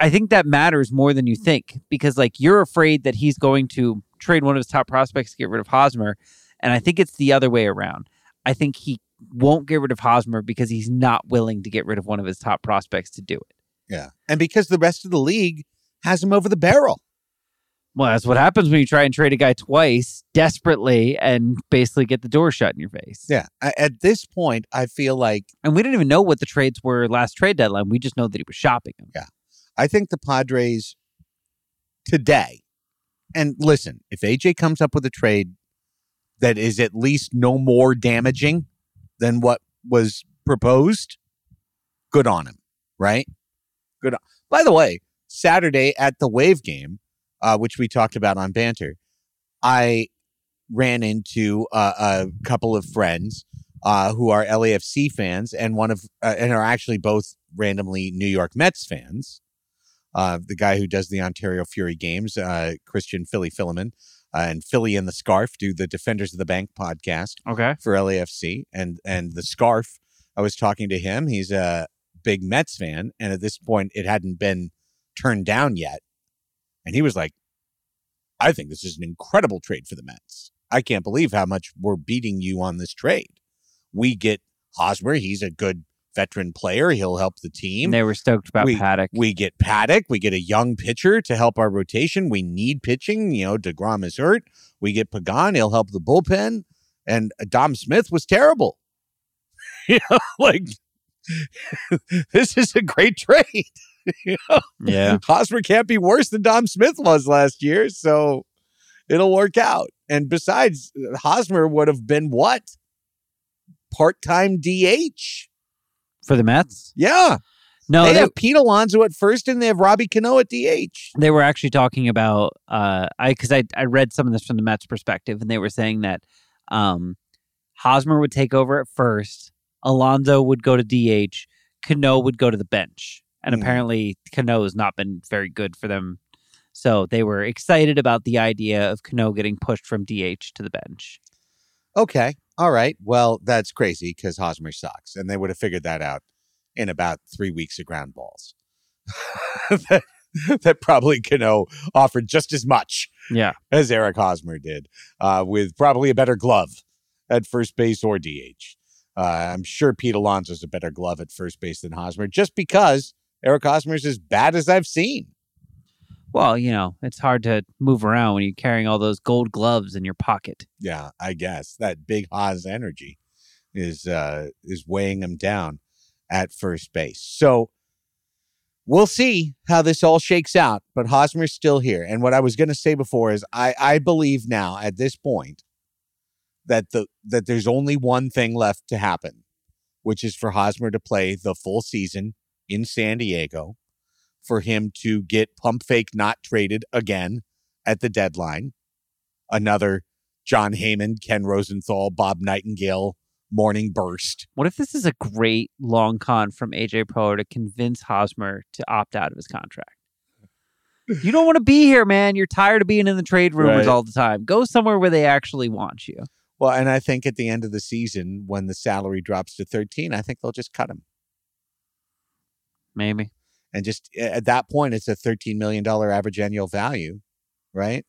I think that matters more than you think because like you're afraid that he's going to trade one of his top prospects to get rid of Hosmer. And I think it's the other way around. I think he won't get rid of Hosmer because he's not willing to get rid of one of his top prospects to do it. Yeah. And because the rest of the league has him over the barrel. Well, that's what happens when you try and trade a guy twice desperately and basically get the door shut in your face. Yeah. I, at this point, I feel like And we didn't even know what the trades were last trade deadline. We just know that he was shopping. Yeah. I think the Padres today, and listen, if AJ comes up with a trade that is at least no more damaging than what was proposed, good on him, right? Good. On. By the way, Saturday at the Wave game, uh, which we talked about on Banter, I ran into uh, a couple of friends uh, who are LAFC fans and one of uh, and are actually both randomly New York Mets fans. Uh, the guy who does the Ontario Fury games, uh, Christian Philly uh, and Philly and the Scarf do the Defenders of the Bank podcast Okay. for LAFC, and and the Scarf. I was talking to him. He's a big Mets fan, and at this point, it hadn't been turned down yet, and he was like, "I think this is an incredible trade for the Mets. I can't believe how much we're beating you on this trade. We get Hosmer. He's a good veteran player. He'll help the team. They were stoked about we, Paddack. We get Paddack. We get a young pitcher to help our rotation. We need pitching. You know, DeGrom is hurt. We get Pagan. He'll help the bullpen. And Dom Smith was terrible. [laughs] you know, like [laughs] this is a great trade. [laughs] you know? Yeah. Hosmer can't be worse than Dom Smith was last year, so it'll work out. And besides, Hosmer would have been what? Part-time DH. For the Mets? Yeah. No, they they, have Pete Alonso at first, and they have Robbie Cano at DH. they were actually talking about uh I because I I read some of this from the Mets perspective and they were saying that um Hosmer would take over at first, Alonso would go to DH, Cano would go to the bench. And Hmm. apparently Cano has not been very good for them. So they were excited about the idea of Cano getting pushed from DH to the bench. Okay, all right. Well, that's crazy because Hosmer sucks, and they would have figured that out in about three weeks of ground balls. [laughs] that, that probably Cano offered just as much Yeah. as Eric Hosmer did, uh, with probably a better glove at first base or DH. Uh, I'm sure Pete Alonso's a better glove at first base than Hosmer, just because Eric Hosmer's as bad as I've seen. Well, you know, it's hard to move around when you're carrying all those gold gloves in your pocket. Yeah, I guess that big Haas energy is uh, is weighing him down at first base. So we'll see how this all shakes out, but Hosmer's still here. And what I was going to say before is I, I believe now at this point that the that there's only one thing left to happen, which is for Hosmer to play the full season in San Diego, for him to get pump fake not traded again at the deadline. Another John Heyman, Ken Rosenthal, Bob Nightingale morning burst. What if this is a great long con from AJ Preller to convince Hosmer to opt out of his contract? You don't want to be here, man. You're tired of being in the trade rumors Right. all the time. Go somewhere where they actually want you. Well, and I think at the end of the season, when the salary drops to 13, I think they'll just cut him. Maybe. And just at that point, it's a $13 million average annual value, right?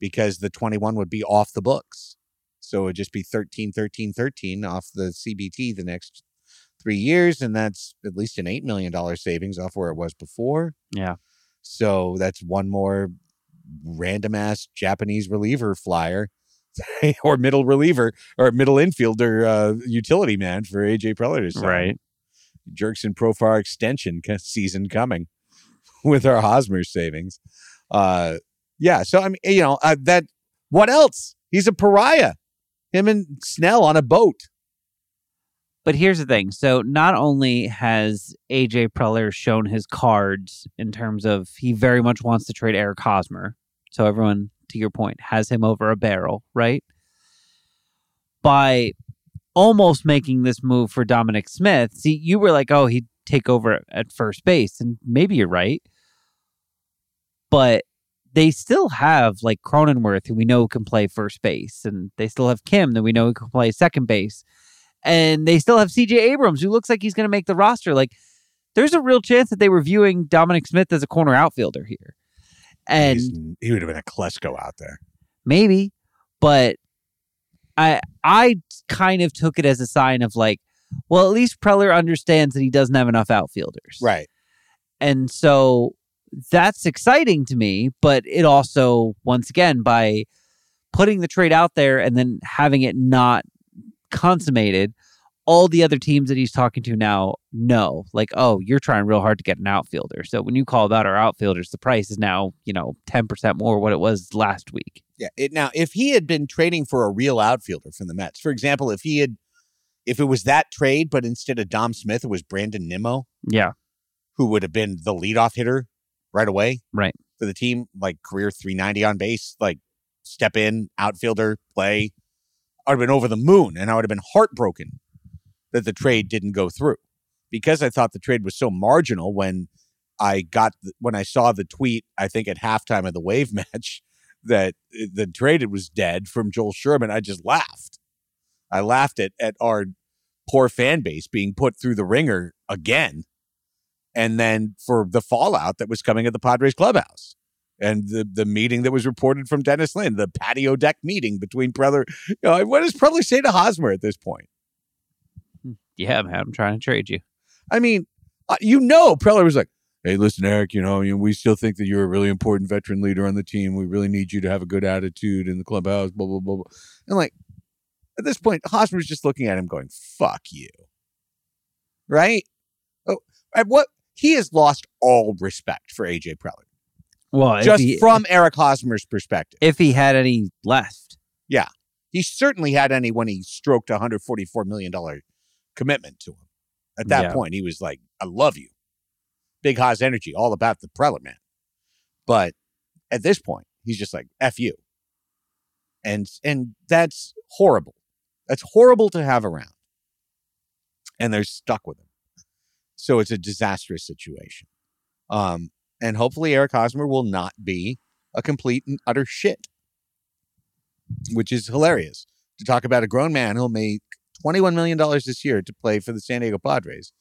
Because the 21 would be off the books. So it would just be 13, 13, 13 off the CBT the next three years. And that's at least an $8 million savings off where it was before. Yeah. So that's one more random ass Japanese reliever flyer [laughs] or middle reliever or middle infielder uh, utility man for AJ Preller to sign. Right. Jurickson Profar extension [laughs] season coming [laughs] with our Hosmer savings. Uh, yeah. So, I mean, you know, uh, that what else? He's a pariah. Him and Snell on a boat. But here's the thing. So not only has AJ Preller shown his cards in terms of he very much wants to trade Eric Hosmer. So everyone, to your point, has him over a barrel, right? By almost making this move for Dominic Smith. See, you were like, oh, he'd take over at first base. And maybe you're right. But they still have like Cronenworth, who we know can play first base, and they still have Kim, that we know can play second base, and they still have CJ Abrams, who looks like he's going to make the roster. Like, there's a real chance that they were viewing Dominic Smith as a corner outfielder here, and He's- he would have been a Klesko out there. maybe, but I I kind of took it as a sign of like, well, at least Preller understands that he doesn't have enough outfielders, Right. and so that's exciting to me, but it also, once again, by putting the trade out there and then having it not consummated, all the other teams that he's talking to now know, like, oh, you're trying real hard to get an outfielder. So when you call about our outfielders, the price is now, you know, 10% more what it was last week. Yeah. It, now, if he had been trading for a real outfielder from the Mets, for example, if he had, if it was that trade, but instead of Dom Smith, it was Brandon Nimmo, Yeah. who would have been the leadoff hitter right away Right. for the team, like career 390 on base, like step in, outfielder, play. I would have been over the moon and I would have been heartbroken that the trade didn't go through because I thought the trade was so marginal when I got, when I saw the tweet, I think at halftime of the wave [laughs] match that the trade was dead from Joel Sherman. I just laughed. I laughed at, at our poor fan base being put through the ringer again and then for the fallout that was coming at the Padres clubhouse and the the meeting that was reported from Dennis Lin, the patio deck meeting between brother. You know, what does Preller say to Hosmer at this point? Yeah, man, I'm trying to trade you. I mean, uh, you know, Preller was like, "Hey, listen, Eric. You know, we still think that you're a really important veteran leader on the team. We really need you to have a good attitude in the clubhouse." Blah blah blah. blah. And like at this point, Hosmer's just looking at him, going, "Fuck you." Right? Oh, at what he has lost all respect for AJ Preller. Well, just he- from Eric Hosmer's perspective. if he had any left. Yeah. He certainly had any when he stroked a $144 million commitment to him. At that Yeah. point, he was like, I love you. Big Haas energy, all about the Preller man. But at this point, he's just like, F you. And and that's horrible. That's horrible to have around. And they're stuck with him. So it's a disastrous situation. Um, and hopefully Eric Hosmer will not be a complete and utter shit which is hilarious to talk about a grown man who'll make $21 million this year to play for the San Diego Padres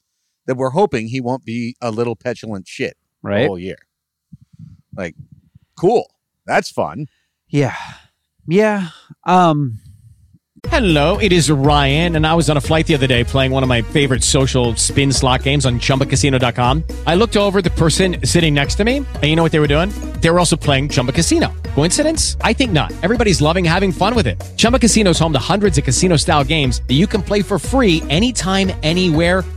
that we're hoping he won't be a little petulant shit the whole year. Like, cool. That's fun. Yeah. Yeah. Um, Hello, it is Ryan, and I was on a flight the other day playing one of my favorite social spin slot games on chumbacasino.com. I looked over the person sitting next to me, and you know what they were doing? They were also playing Chumba Casino. Coincidence? I think not. Everybody's loving having fun with it. Chumba Casino is home to hundreds of casino style games that you can play for free anytime, anywhere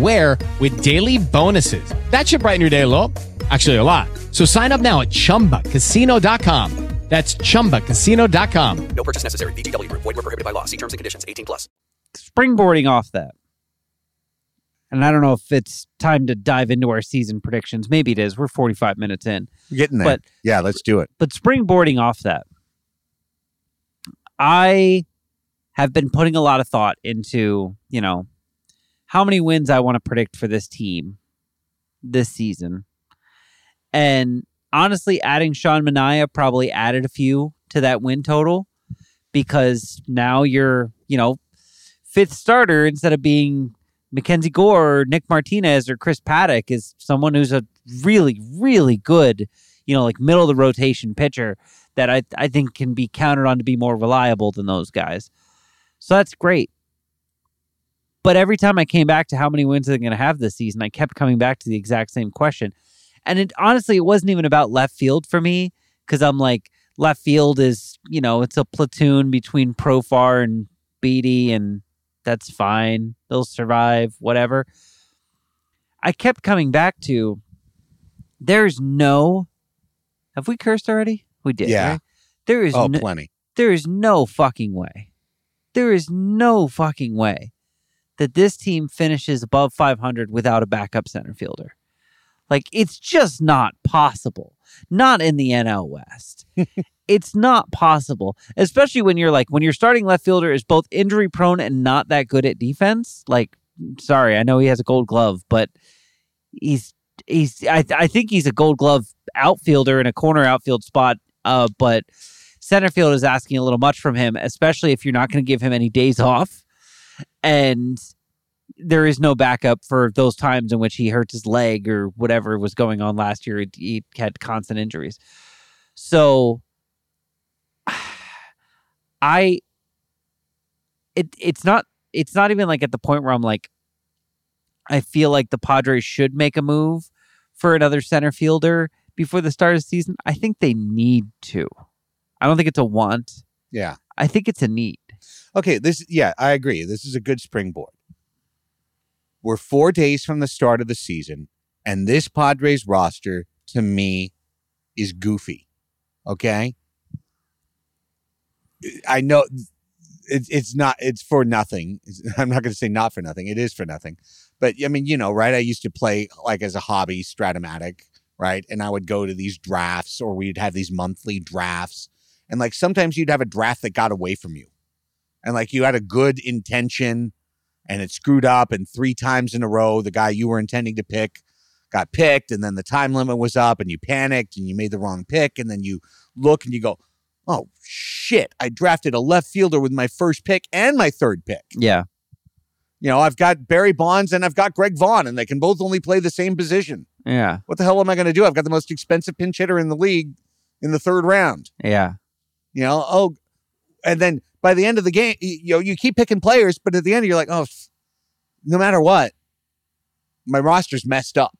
with daily bonuses. That should brighten your day a little. Actually, a lot. So sign up now at chumbacasino.com. That's chumbacasino.com. No purchase necessary. VGW Group. Void were prohibited by law. See terms and conditions. 18 plus. springboarding off that. And I don't know if it's time to dive into our season predictions. Maybe it is. We're 45 minutes in. We're getting there. But yeah, let's do it. but springboarding off that, I have been putting a lot of thought into, you know, how many wins I want to predict for this team this season. And honestly, adding Sean Manaea probably added a few to that win total because now you're, you know, fifth starter instead of being Mackenzie Gore or Nick Martinez or Chris Paddack is someone who's a really, really good, you know, like middle of the rotation pitcher that I, I think can be counted on to be more reliable than those guys. So that's great. But every time I came back to how many wins are they going to have this season, I kept coming back to the exact same question. And it honestly, it wasn't even about left field for me because I'm like, left field is, you know, it's a platoon between Profar and Beaty, and that's fine. They'll survive, whatever. I kept coming back to there's no. Have we cursed already? We did. Yeah. right? There is Oh, no, plenty. there is no fucking way. There is no fucking way that this team finishes above 500 without a backup center fielder. Like it's just not possible. Not in the NL West. [laughs] it's not possible, especially when you're like when your starting left fielder is both injury prone and not that good at defense. Like sorry, I know he has a gold glove, but he's he's I I think he's a gold glove outfielder in a corner outfield spot uh but center field is asking a little much from him, especially if you're not going to give him any days [laughs] off. And there is no backup for those times in which he hurt his leg or whatever was going on last year. He had constant injuries. So [sighs] I it it's not it's not even like at the point where I'm like I feel like the Padres should make a move for another center fielder before the start of the season. I think they need to. I don't think it's a want. Yeah. I think it's a need. Okay, this yeah, I agree. This is a good springboard. We're 4 days from the start of the season and this Padres roster to me is goofy. Okay? I know it's it's not it's for nothing. [laughs] I'm not going to say not for nothing. It is for nothing. But I mean, you know, right? I used to play like as a hobby Strat-O-Matic, right? And I would go to these drafts or we'd have these monthly drafts. And like sometimes you'd have a draft that got away from you. And like you had a good intention and it screwed up and three times in a row the guy you were intending to pick got picked and then the time limit was up and you panicked and you made the wrong pick and then you look and you go, "Oh shit, I drafted a left fielder with my first pick and my third pick." Yeah. You know, I've got Barry Bonds and I've got Greg Vaughn and they can both only play the same position. Yeah. What the hell am I going to do? I've got the most expensive pinch hitter in the league in the third round. Yeah. You know, oh, and then by the end of the game, you, know, you keep picking players, but at the end, you're like, oh, no matter what, my roster's messed up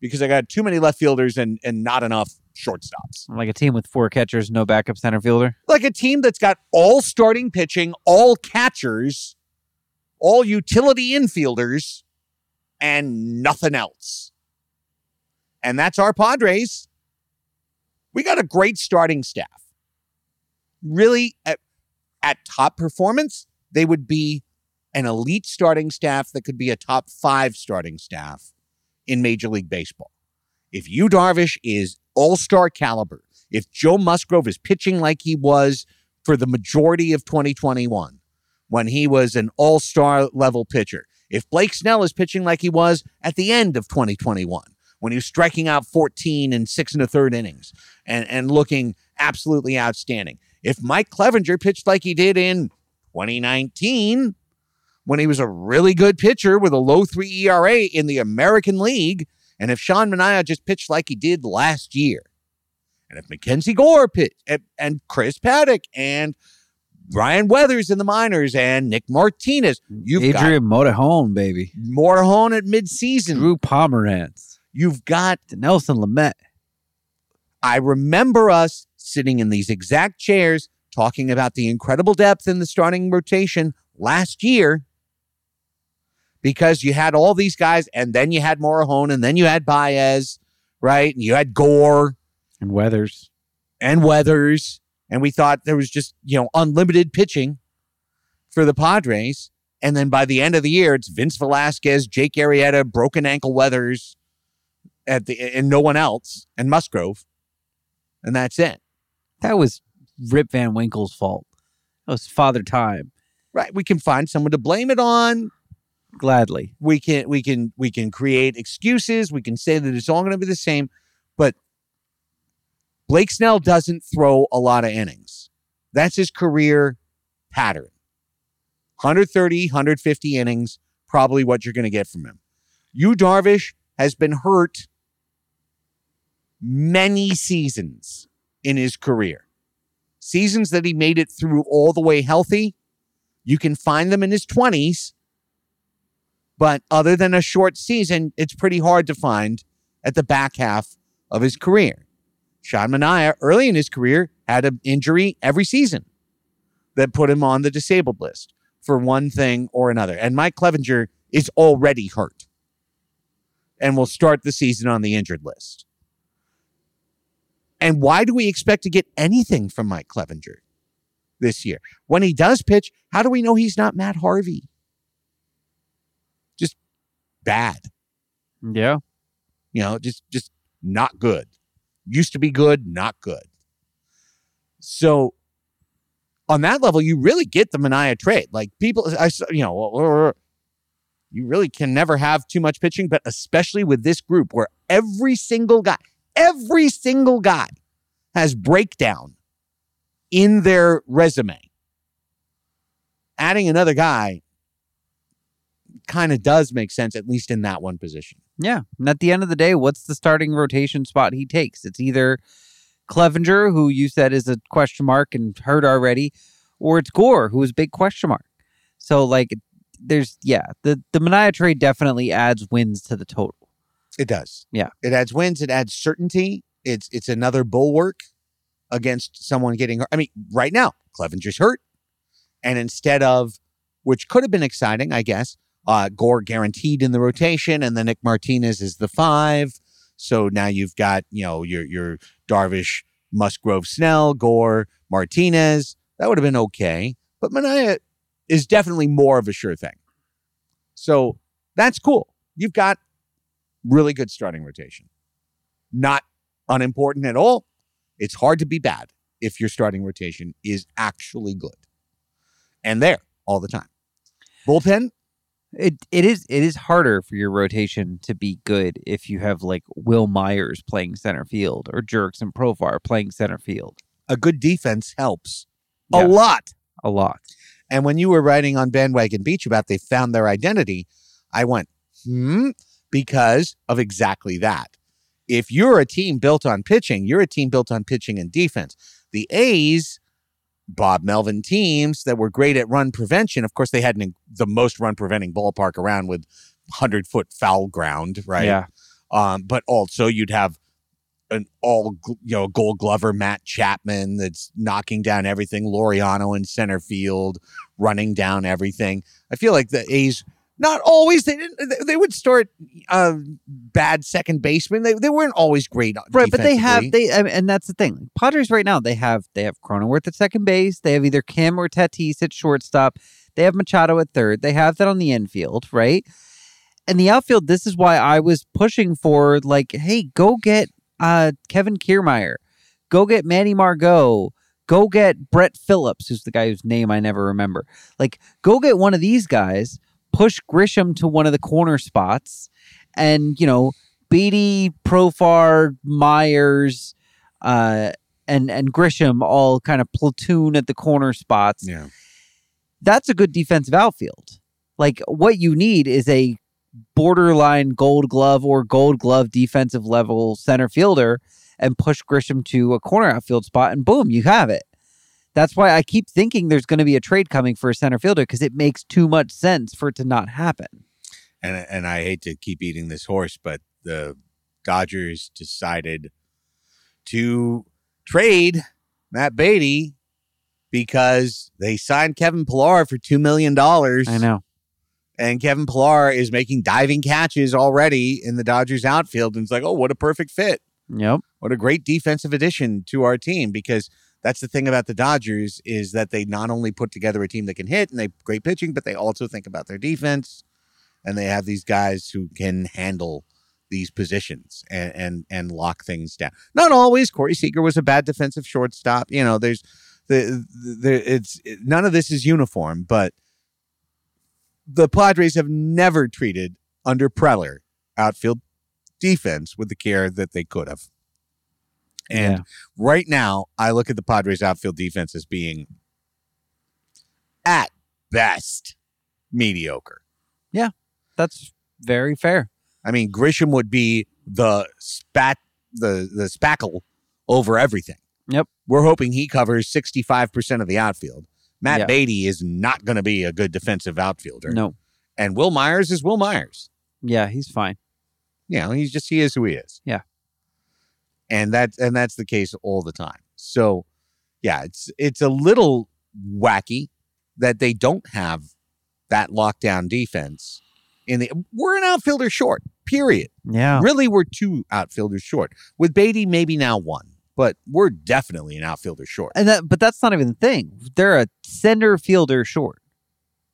because I got too many left fielders and and not enough shortstops. Like a team with four catchers, no backup center fielder. Like a team that's got all starting pitching, all catchers, all utility infielders, and nothing else. And that's our Padres. We got a great starting staff. Really, at, top performance, they would be an elite starting staff that could be a top five starting staff in Major League Baseball. If Yu Darvish is all star caliber, if Joe Musgrove is pitching like he was for the majority of 2021, when he was an all star level pitcher, if Blake Snell is pitching like he was at the end of 2021, when he was striking out 14 and six and a third innings and, and looking absolutely outstanding, if Mike Clevinger pitched like he did in 2019, when he was a really good pitcher with a low three ERA in the American League. And if Sean Manaea just pitched like he did last year, and if Mackenzie Gore pitched, and, and Chris Paddack and Ryan Weathers in the minors and Nick Martinez, you've Adrian Morejon, baby. got Morejon at midseason. Drew Pomeranz. You've got Nelson Lamet. I remember us sitting in these exact chairs talking about the incredible depth in the starting rotation last year because you had all these guys and then you had Morejon and then you had Baez, right? And you had Gore And Weathers. and Weathers. And we thought there was just, you know, unlimited pitching for the Padres. And then by the end of the year, it's Vince Velasquez, Jake Arrieta, broken ankle Weathers, at the and no one else, and Musgrove. And that's it. That was Rip Van Winkle's fault. That was Father Time. Right. We can find someone to blame it on. Gladly. We can we can we can create excuses. We can say that it's all going to be the same. But Blake Snell doesn't throw a lot of innings. That's his career pattern. 130, 150 innings, probably what you're going to get from him. Yu Darvish has been hurt many seasons in his career. Seasons that he made it through all the way healthy. You can find them in his 20s. But other than a short season, it's pretty hard to find at the back half of his career. Sean Manaea, early in his career, had an injury every season that put him on the disabled list for one thing or another. And Mike Clevinger is already hurt and will start the season on the injured list. And why do we expect to get anything from Mike Clevinger this year? When he does pitch, how do we know he's not Matt Harvey? Just bad. Yeah. You know, just just not good. Used to be good, not good. So on that level, you really get the Manaea trade. Like people, I you know, you really can never have too much pitching, but especially with this group where every single guy, every single guy has breakdown in their resume. Adding another guy kind of does make sense, at least in that one position. Yeah. And at the end of the day, what's the starting rotation spot he takes? It's either Clevinger, who you said is a question mark and hurt already, or it's Gore, who is big question mark. So like there's yeah, the the Manaea trade definitely adds wins to the total. It does. Yeah. It adds wins. It adds certainty. It's it's another bulwark against someone getting hurt. I mean, right now, Clevinger's hurt. And instead of, which could have been exciting, I guess, uh, Gore guaranteed in the rotation, and then Nick Martinez is the five. So now you've got, you know, your your Darvish, Musgrove, Snell, Gore, Martinez. That would have been okay. But Manaea is definitely more of a sure thing. So that's cool. You've got really good starting rotation. Not unimportant at all. It's hard to be bad if your starting rotation is actually good. And there all the time. Bullpen, It it is it is harder for your rotation to be good if you have like Wil Myers playing center field or Jerks and Profar playing center field. a good defense helps Yeah. a lot. A lot. And when you were writing on Bandwagon Beach about they found their identity, I went, hmm, because of exactly that. If you're a team built on pitching, you're a team built on pitching and defense. The A's, Bob Melvin teams that were great at run prevention, of course, they had an, the most run preventing ballpark around with 100 foot foul ground, right? Yeah. Um, but also you'd have an all you know Gold Glover Matt Chapman that's knocking down everything. Laureano in center field, running down everything. I feel like the A's not always they didn't they- they would start uh, bad second baseman. They they weren't always great, Right, but they have they I mean, and that's the thing. Padres right now they have they have Cronenworth at second base. They have either Kim or Tatis at shortstop. They have Machado at third. They have that on the infield, right? And the outfield. This is why I was pushing for like, hey, go get uh Kevin Kiermaier, go get Manny Margot, go get Brett Phillips, who's the guy whose name I never remember. Like, go get one of these guys. Push Grisham to one of the corner spots, and you know Beaty, Profar, Myers, uh, and and Grisham all kind of platoon at the corner spots. yeah. That's a good defensive outfield. Like what you need is a borderline gold glove or gold glove defensive level center fielder and push Grisham to a corner outfield spot and boom, you have it. That's why I keep thinking there's going to be a trade coming for a center fielder because it makes too much sense for it to not happen. And and I hate to keep eating this horse, but the Dodgers decided to trade Matt Beaty because they signed Kevin Pillar for two million dollars. I know. And Kevin Pillar is making diving catches already in the Dodgers outfield. And it's like, oh, what a perfect fit. Yep. What a great defensive addition to our team because that's the thing about the Dodgers is that they not only put together a team that can hit and they great pitching, but they also think about their defense and they have these guys who can handle these positions and and and lock things down. Not always. Corey Seager was a bad defensive shortstop. You know, there's the, the it's none of this is uniform, but the Padres have never treated under Preller outfield defense with the care that they could have. And Yeah. right now, I look at the Padres outfield defense as being at best mediocre. Yeah, that's very fair. I mean, Grisham would be the spat the the spackle over everything. Yep. We're hoping he covers 65% of the outfield. Matt Yeah. Beaty is not going to be a good defensive outfielder. No. And Wil Myers is Wil Myers. Yeah, he's fine. You know, he's just he is who he is. Yeah. And that and that's the case all the time. So, yeah, it's it's a little wacky that they don't have that lockdown defense in the we're an outfielder short. Period. Yeah. Really, we're two outfielders short. With Beaty, maybe now one, but we're definitely an outfielder short. And that, but that's not even the thing. They're a center fielder short.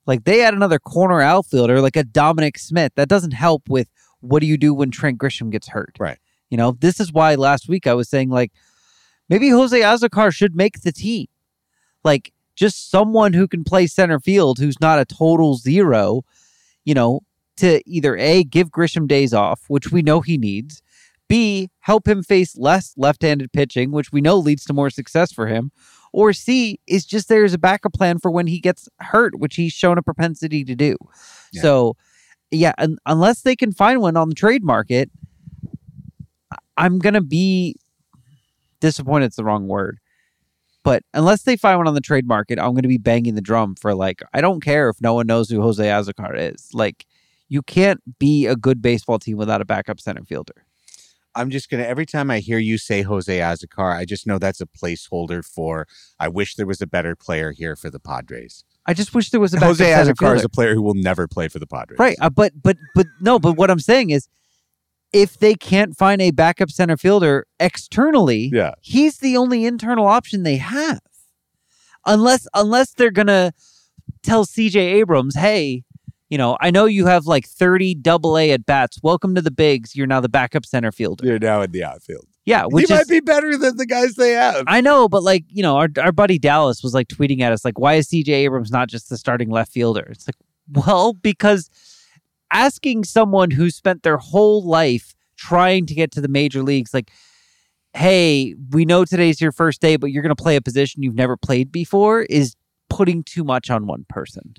Like they had another corner outfielder, like a Dominic Smith. That doesn't help with what do you do when Trent Grisham gets hurt. Right. You know, this is why last week I was saying like maybe Jose Azocar should make the team. Like just someone who can play center field who's not a total zero, you know, to either A, give Grisham days off, which we know he needs, B, help him face less left handed pitching, which we know leads to more success for him, or C, is just there as a backup plan for when he gets hurt, which he's shown a propensity to do. Yeah. So, yeah, un- unless they can find one on the trade market, I'm going to be disappointed. It's the wrong word. But unless they find one on the trade market, I'm going to be banging the drum for like, I don't care if no one knows who Jose Azocar is. Like, you can't be a good baseball team without a backup center fielder. I'm just gonna every time I hear you say Jose Azocar, I just know that's a placeholder for I wish there was a better player here for the Padres. I just wish there was a Jose Azocar is a player who will never play for the Padres. Right. Uh, but but but no, but what I'm saying is if they can't find a backup center fielder externally, Yeah. he's the only internal option they have. Unless unless they're gonna tell CJ Abrams, hey, you know, I know you have like 30 double A at bats. Welcome to the bigs. You're now the backup center fielder. They're now in the outfield. Yeah, which he is might be better than the guys they have. I know, but like, you know, our our buddy Dallas was like tweeting at us, like, why is CJ Abrams not just the starting left fielder? It's like, well, because asking someone who spent their whole life trying to get to the major leagues, like, hey, we know today's your first day, but you're gonna play a position you've never played before is putting too much on one person.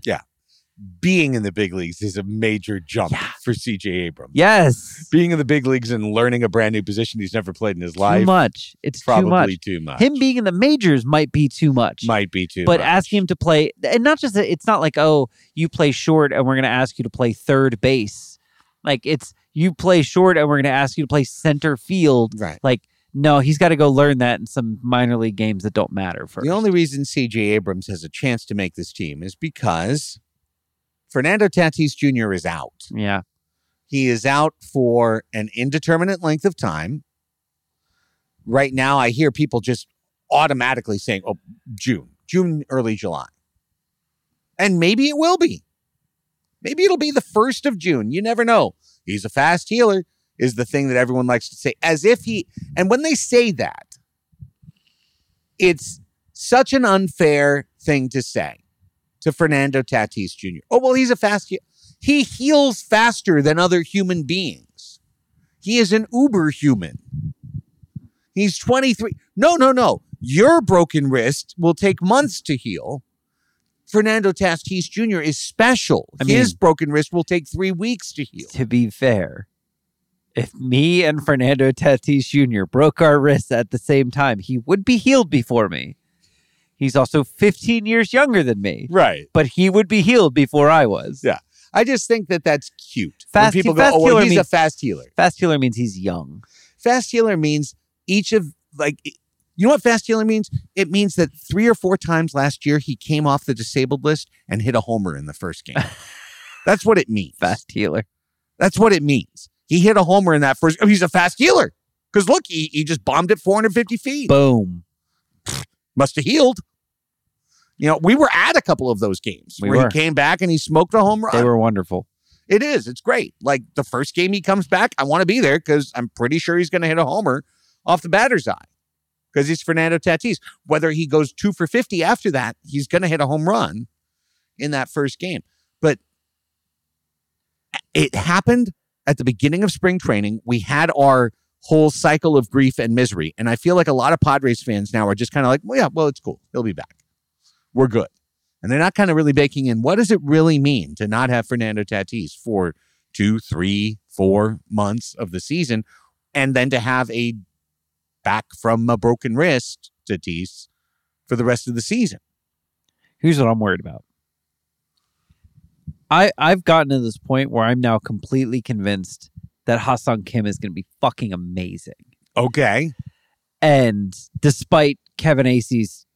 Being in the big leagues is a major jump Yeah. for CJ Abrams. Yes. Being in the big leagues and learning a brand new position he's never played in his Too life Too much. It's probably too much. too much. Him being in the majors might be too much. might be too but much. asking him to play and not just that it's not like oh you play short and we're going to ask you to play third base like it's you play short and we're going to ask you to play center field Right. like no he's got to go learn that in some minor league games that don't matter first The only reason CJ Abrams has a chance to make this team is because Fernando Tatis Jr. is out. yeah He is out for an indeterminate length of time. Right now, I hear people just automatically saying, oh, June, June, early July. And maybe it will be. Maybe it'll be the first of June. You never know. He's a fast healer, is the thing that everyone likes to say, as if he, and when they say that, it's such an unfair thing to say to Fernando Tatis Jr. Oh, well, he's a fast he- he heals faster than other human beings. He is an uber human. He's 23. No, no, no. Your broken wrist will take months to heal. Fernando Tatis Jr. is special. I His mean- broken wrist will take three weeks to heal. To be fair, if me and Fernando Tatis Jr. broke our wrists at the same time, he would be healed before me. He's also 15 years younger than me, Right. but he would be healed before I was. Yeah. I just think that that's cute. Fast- when people fast go, oh, well, he's a fast healer. Fast healer means he's young. Fast healer means each of like you know what fast healer means? It means that three or four times last year he came off the disabled list and hit a homer in the first game. [laughs] That's what it means. Fast healer. That's what it means. He hit a homer in that first. Oh, he's a fast healer because look, he, he just bombed it 450 feet. Boom. Must have healed. You know, we were at a couple of those games We where were. he came back and he smoked a home run. They were wonderful. It is. It's great. Like the first game he comes back, I want to be there because I'm pretty sure he's going to hit a homer off the batter's eye because he's Fernando Tatis. Whether he goes two for 50 after that, he's going to hit a home run in that first game. But it happened at the beginning of spring training. We had our whole cycle of grief and misery. And I feel like a lot of Padres fans now are just kind of like, well, yeah, well, it's cool. He'll be back. We're good. And they're not kind of really baking in what does it really mean to not have Fernando Tatis for two, three, four months of the season, and then to have a back from a broken wrist Tatis for the rest of the season. Here's what I'm worried about. I I've gotten to this point where I'm now completely convinced that Ha-Seong Kim is going to be fucking amazing. Okay. And despite Kevin Acee's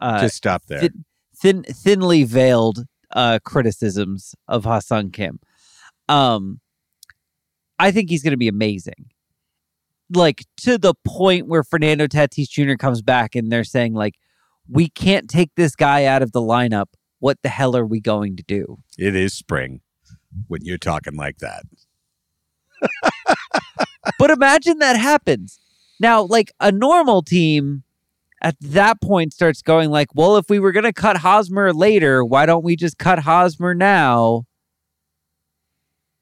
uh, Just stop there. thin, thin thinly veiled uh, criticisms of Ha-Seong Kim, um, I think he's going to be amazing. Like to the point where Fernando Tatis Jr. comes back and they're saying like, we can't take this guy out of the lineup. What the hell are we going to do? it is spring when you're talking like that. [laughs] but imagine that happens. Now, like a normal team at that point starts going like, well, if we were going to cut Hosmer later, why don't we just cut Hosmer now?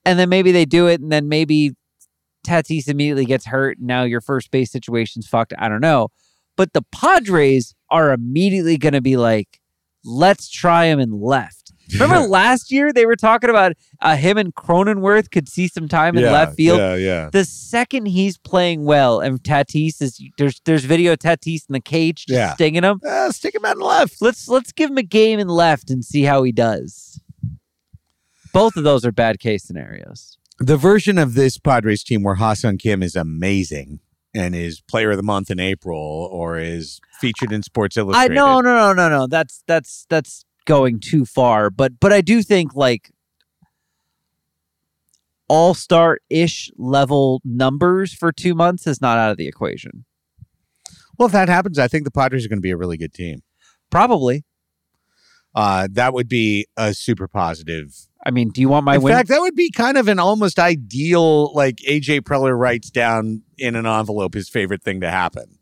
And then maybe they do it, and then maybe Tatis immediately gets hurt, and now your first base situation's fucked. I don't know. But the Padres are immediately going to be like, let's try him in left. Remember last year they were talking about uh, him and Cronenworth could see some time in left field. Yeah, yeah. The second he's playing well and Tatis is there's there's video of Tatis in the cage just Yeah. stinging him. Uh, stick him out in left. Let's let's give him a game in left and see how he does. Both of those are bad case scenarios. The version of this Padres team where Ha-Seong Kim is amazing and is player of the month in April or is featured in Sports Illustrated. I Illustrated. no no no no no that's that's that's going too far. But but I do think like all star ish level numbers for two months is not out of the equation. Well, if that happens, I think the Padres are going to be a really good team. Probably. Uh, that would be a super positive. I mean, do you want my in win? fact, that would be kind of an almost ideal, like AJ Preller writes down in an envelope his favorite thing to happen.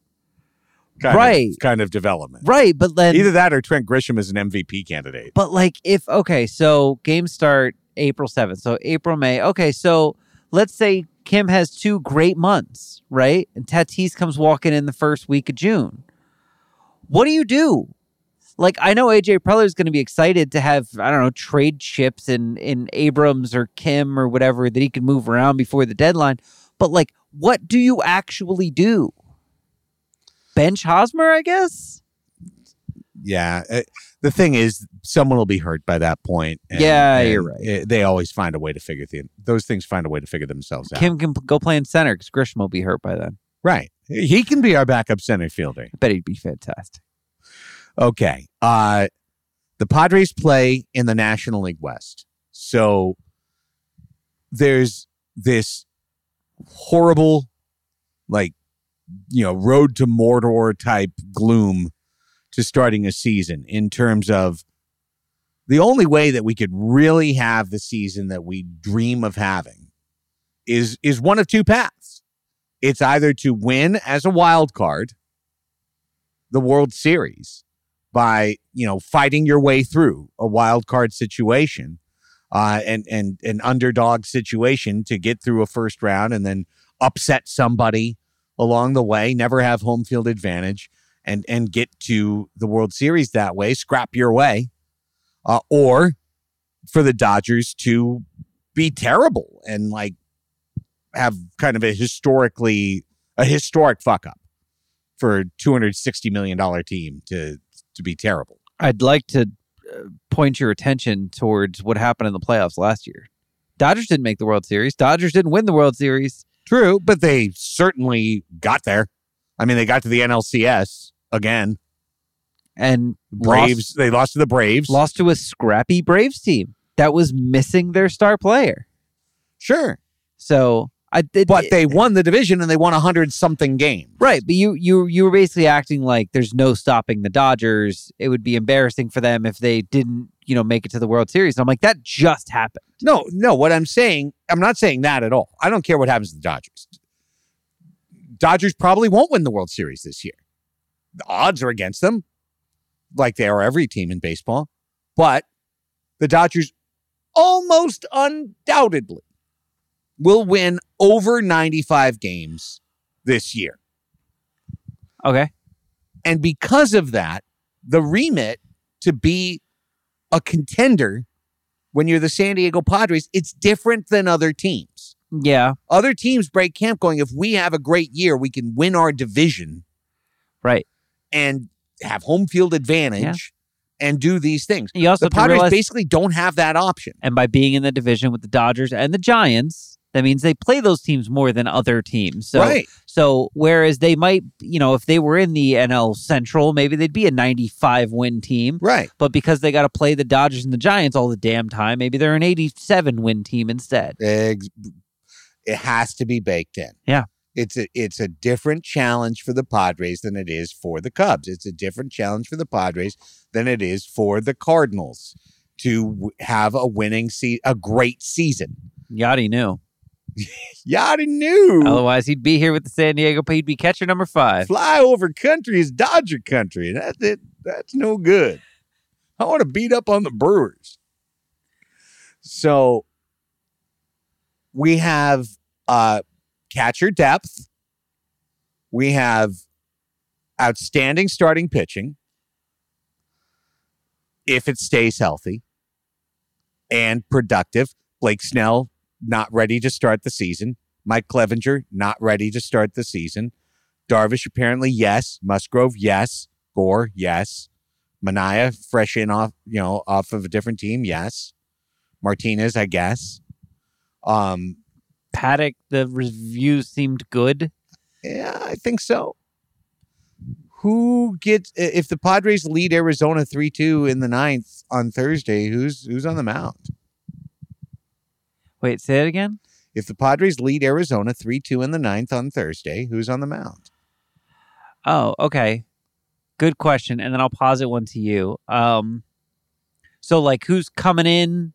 Kind of- Right. kind of development. right, but then Either that or Trent Grisham is an MVP candidate. But like if okay, so games start April 7th. So April, May. Okay, so let's say Kim has two great months, right? And Tatis comes walking in the first week of June. What do you do? Like I know AJ Preller is going to be excited to have I don't know trade chips in in Abrams or Kim or whatever that he can move around before the deadline. But like, what do you actually do? Bench Hosmer, I guess. Yeah. uh, the thing is, someone will be hurt by that point. and- Yeah, and you're right. it- they always find a way to figure the, those things find a way to figure themselves out. Kim can go play in center because Grisham will be hurt by then. right. He can be our backup center fielder. I bet he'd be fantastic. Okay. Uh the Padres play in the National League West. So there's this horrible like you know, road to Mordor type gloom to starting a season in terms of the only way that we could really have the season that we dream of having is is one of two paths. It's either to win as a wild card the World Series by you know fighting your way through a wild card situation uh, and and an underdog situation to get through a first round and then upset somebody along the way, never have home field advantage, and and get to the World Series that way, scrap your way, uh, or for the Dodgers to be terrible and like have kind of a historically a historic fuck up for a two hundred sixty million dollar team to to be terrible. I'd like to uh, point your attention towards what happened in the playoffs last year. Dodgers didn't make the World Series. Dodgers didn't win the World Series. True, but they certainly got there. I mean, they got to the NLCS again. And Braves, lost, they lost to the Braves. lost to a scrappy Braves team that was missing their star player. Sure. So I did, But they won the division and they won a 100 something games. Right, but you you you were basically acting like there's no stopping the Dodgers. It would be embarrassing for them if they didn't, you know, make it to the World Series. I'm like that just happened. No, no, what I'm saying, I'm not saying that at all. I don't care what happens to the Dodgers. Dodgers probably won't win the World Series this year. The odds are against them, like they are every team in baseball. But the Dodgers almost undoubtedly will win over 95 games this year. Okay. And because of that, the remit to be a contender when you're the San Diego Padres, it's different than other teams. Yeah. Other teams break camp going, if we have a great year, we can win our division Right. and have home field advantage and do these things. You also the Padres realize- basically don't have that option. And by being in the division with the Dodgers and the Giants, that means they play those teams more than other teams. So Right. so whereas they might, you know, if they were in the NL Central, maybe they'd be a 95 win team. Right. But because they got to play the Dodgers and the Giants all the damn time, maybe they're an 87 win team instead. It has to be baked in. Yeah. It's a it's a different challenge for the Padres than it is for the Cubs. It's a different challenge for the Padres than it is for the Cardinals to have a winning se- a great season. Yachty knew. [laughs] Yachty knew. Otherwise, he'd be here with the San Diego. He'd be catcher number five. Flyover country is Dodger country. That's it. That's no good. I want to beat up on the Brewers. So we have uh catcher depth. We have outstanding starting pitching if it stays healthy and productive. Blake Snell not ready to start the season. Mike Clevinger not ready to start the season. Darvish apparently yes. Musgrove yes. Gore yes. Manaea fresh in off you know off of a different team yes. Martinez I guess. Um Paddack, the reviews seemed good. yeah, I think so. Who gets if the Padres lead Arizona three two in the ninth on Thursday? Who's who's on the mound? Wait, say it again. If the Padres lead Arizona three two in the ninth on Thursday, who's on the mound? Oh, okay. Good question. And then I'll posit one to you. Um, so like who's coming in?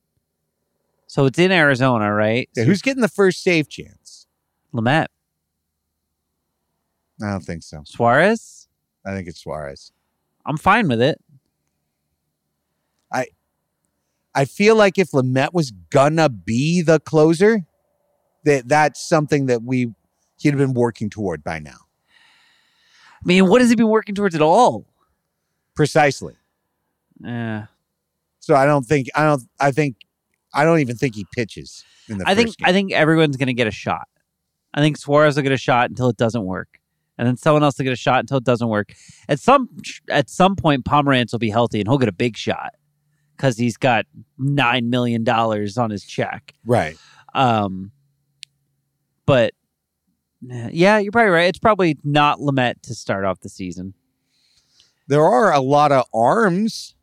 So it's in Arizona, right? Yeah, who's getting the first save chance? Lamet, I don't think so. Suarez. I think it's Suarez. I'm fine with it. I feel like if Lamet was gonna be the closer, that that's something that we he'd have been working toward by now. I mean, what has he been working towards at all? Precisely. Yeah. So I don't think I don't I think I don't even think he pitches in the I think game. I think everyone's gonna get a shot. I think Suarez will get a shot until it doesn't work, and then someone else will get a shot until it doesn't work. At some at some point, Pomeranz will be healthy and he'll get a big shot because he's got nine million dollars on his check. right. Um, but yeah, you're probably right. It's probably not Lamet to start off the season. There are a lot of arms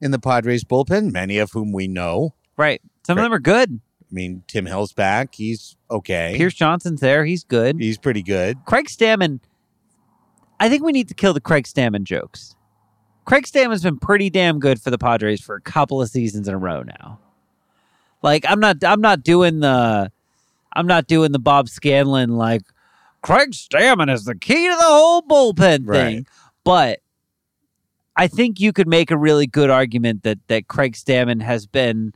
in the Padres bullpen, many of whom we know. Right. Some of them are good. I mean, Tim Hill's back. He's okay. Pierce Johnson's there. He's good. He's pretty good. Craig Stammen. I think we need to kill the Craig Stammen jokes. Craig Stammen's been pretty damn good for the Padres for a couple of seasons in a row now. Like I'm not I'm not doing the I'm not doing the Bob Scanlan like Craig Stammen is the key to the whole bullpen thing. Right. But I think you could make a really good argument that that Craig Stammen has been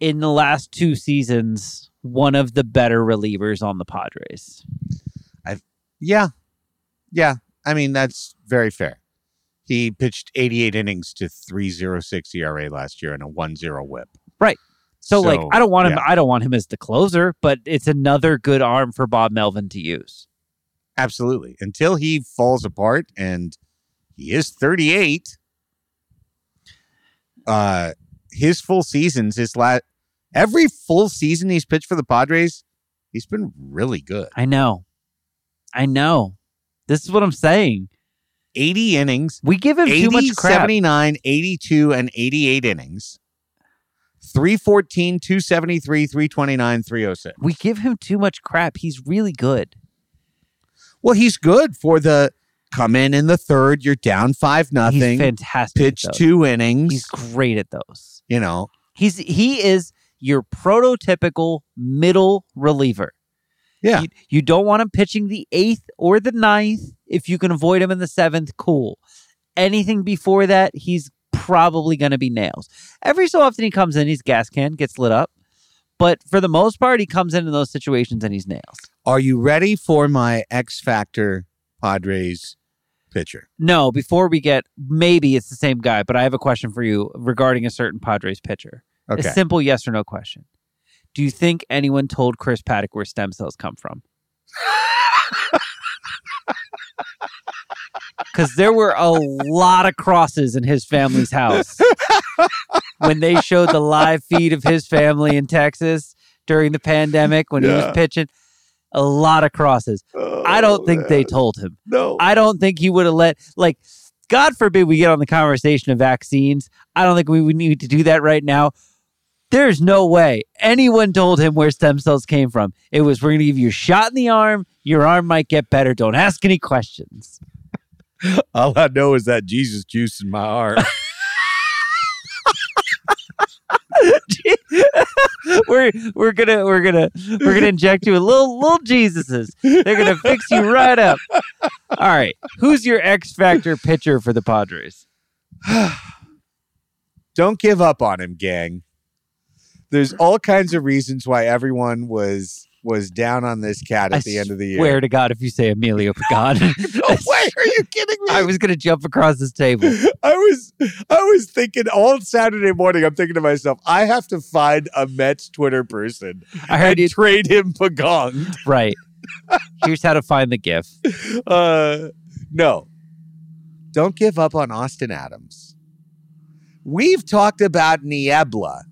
in the last two seasons one of the better relievers on the Padres. I Yeah. Yeah. I mean, that's very fair. He pitched 88 innings to 306 ERA last year and a 1-0 whip. Right. So, like I don't want him yeah. I don't want him as the closer, but it's another good arm for Bob Melvin to use. Absolutely. Until he falls apart and he is 38. Uh his full seasons, his last every full season he's pitched for the Padres, he's been really good. I know. I know. This is what I'm saying. 80 innings, We give him 80, too much crap. 79, 82, and 88 innings. 314, 273, 329, 306. We give him too much crap. He's really good. Well, he's good for the come in in the third, you're down 5 He's nothing. fantastic. at Pitch two innings. He's great at those. you know, He's he is your prototypical middle reliever. Yeah. You, you don't want him pitching the eighth or the ninth. If you can avoid him in the seventh, cool. Anything before that, he's probably going to be nails. Every so often he comes in, he's gas can, gets lit up. But for the most part, he comes in in those situations and he's nails. Are you ready for my X Factor Padres pitcher? No, before we get, maybe it's the same guy, but I have a question for you regarding a certain Padres pitcher. Okay. A simple yes or no question. Do you think anyone told Chris Paddack where stem cells come from? [laughs] Because there were a lot of crosses in his family's house when they showed the live feed of his family in Texas during the pandemic when he was pitching. A lot of crosses. I don't oh, think they told him. No. I don't think he would have let like God forbid we get on the conversation of vaccines. I don't think we would need to do that right now. There's no way anyone told him where stem cells came from. It was we're gonna give you a shot in the arm, your arm might get better. Don't ask any questions. [laughs] All I know is that Jesus juice in my arm. [laughs] [laughs] we're we're gonna we're gonna we're gonna inject you with little little Jesuses. They're gonna fix you right up. All right. Who's your X Factor pitcher for the Padres? [sighs] Don't give up on him, gang. There's all kinds of reasons why everyone was was down on this cat at I the end of the year. Swear to God, if you say Emilio Pagan, [laughs] no way, [laughs] are you kidding me? I was gonna jump across this table. [laughs] I was I was thinking all Saturday morning. I'm thinking to myself, I have to find a Mets Twitter person I heard you trade him Pagong. right. Here's how to find the GIF. Uh, no, don't give up on Austin Adams. We've talked about Niebla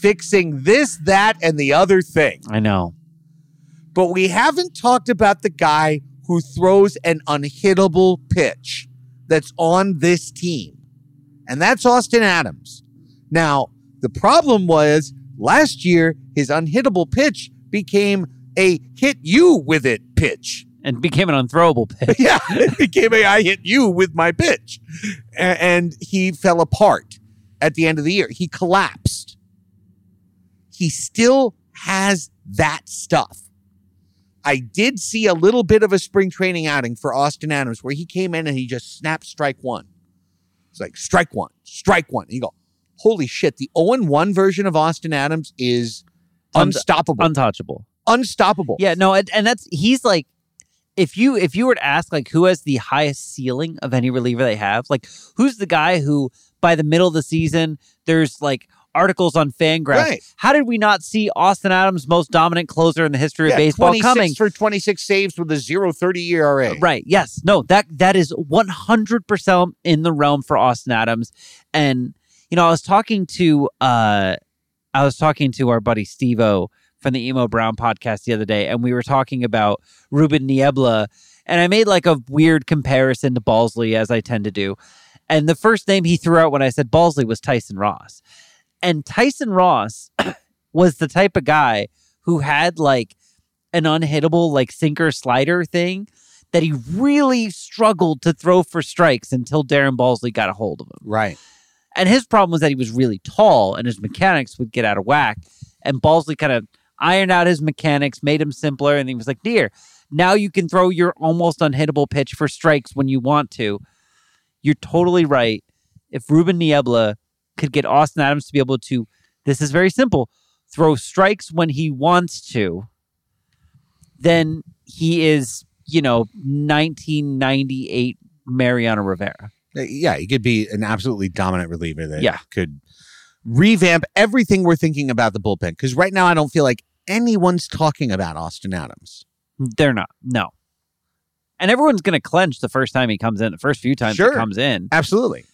fixing this, that, and the other thing, I know. but we haven't talked about the guy who throws an unhittable pitch that's on this team, and that's Austin Adams. Now, the problem was last year, his unhittable pitch became a hit you with it pitch. And became an unthrowable pitch. [laughs] yeah, it became a I hit you with my pitch. And he fell apart at the end of the year. He collapsed. He still has that stuff. I did see a little bit of a spring training outing for Austin Adams where he came in and he just snapped strike one. It's like strike one, strike one. And you go, holy shit, the 0 1 version of Austin Adams is Un- unstoppable. Untouchable. unstoppable. Yeah, no, and, and that's he's like if you if you were to ask like who has the highest ceiling of any reliever they have, like who's the guy who by the middle of the season there's like articles on Fangraphs. Right. How did we not see Austin Adams most dominant closer in the history Yeah, of baseball 26 coming? for 26 saves with a 0.30 ERA. Right. Yes. No, that that is 100% in the realm for Austin Adams. And you know, I was talking to uh I was talking to our buddy Steve-O from the Emo Brown podcast the other day and we were talking about Ruben Niebla and I made like a weird comparison to Balsley as I tend to do. And the first name he threw out when I said Balsley was Tyson Ross. And Tyson Ross [clears throat] was the type of guy who had like an unhittable like sinker slider thing that he really struggled to throw for strikes until Darren Balsley got a hold of him. Right. And his problem was that he was really tall and his mechanics would get out of whack. And Balsley kind of ironed out his mechanics, made him simpler, and he was like, Dear, now you can throw your almost unhittable pitch for strikes when you want to. You're totally right. If Ruben Niebla could get Austin Adams to be able to, this is very simple, throw strikes when he wants to, then he is you know, 1998 Mariano Rivera. Uh, Yeah, he could be an absolutely dominant reliever that Yeah. could revamp everything we're thinking about the bullpen. Because right now, I don't feel like anyone's talking about Austin Adams. They're not. No. And everyone's going to clench the first time he comes in, the first few times Sure. he comes in. Absolutely.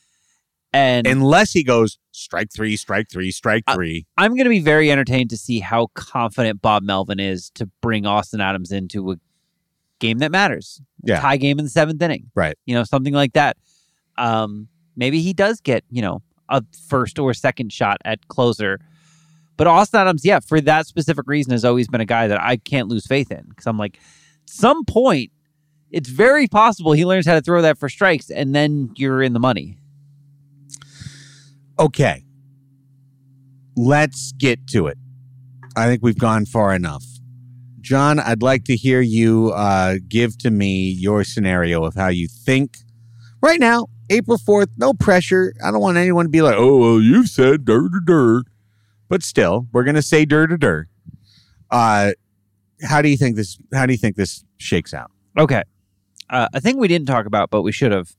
And Unless he goes strike three, strike three, strike three. I'm going to be very entertained to see how confident Bob Melvin is to bring Austin Adams into a game that matters. Yeah. Tie game in the seventh inning. Right. You know, something like that. Um, maybe he does get, you know, a first or second shot at closer. But Austin Adams, yeah, for that specific reason, has always been a guy that I can't lose faith in. Because I'm like, some point, it's very possible he learns how to throw that for strikes, and then you're in the money. Okay. Let's get to it. I think we've gone far enough. John, I'd like to hear you uh, give to me your scenario of how you think right now, April 4th, no pressure. I don't want anyone to be like, oh, well, you said dur dur dur. But still, we're going to say dur dur dur. Uh, how do you think this, how do you think this shakes out? Okay. Uh, a thing we didn't talk about, but we should have,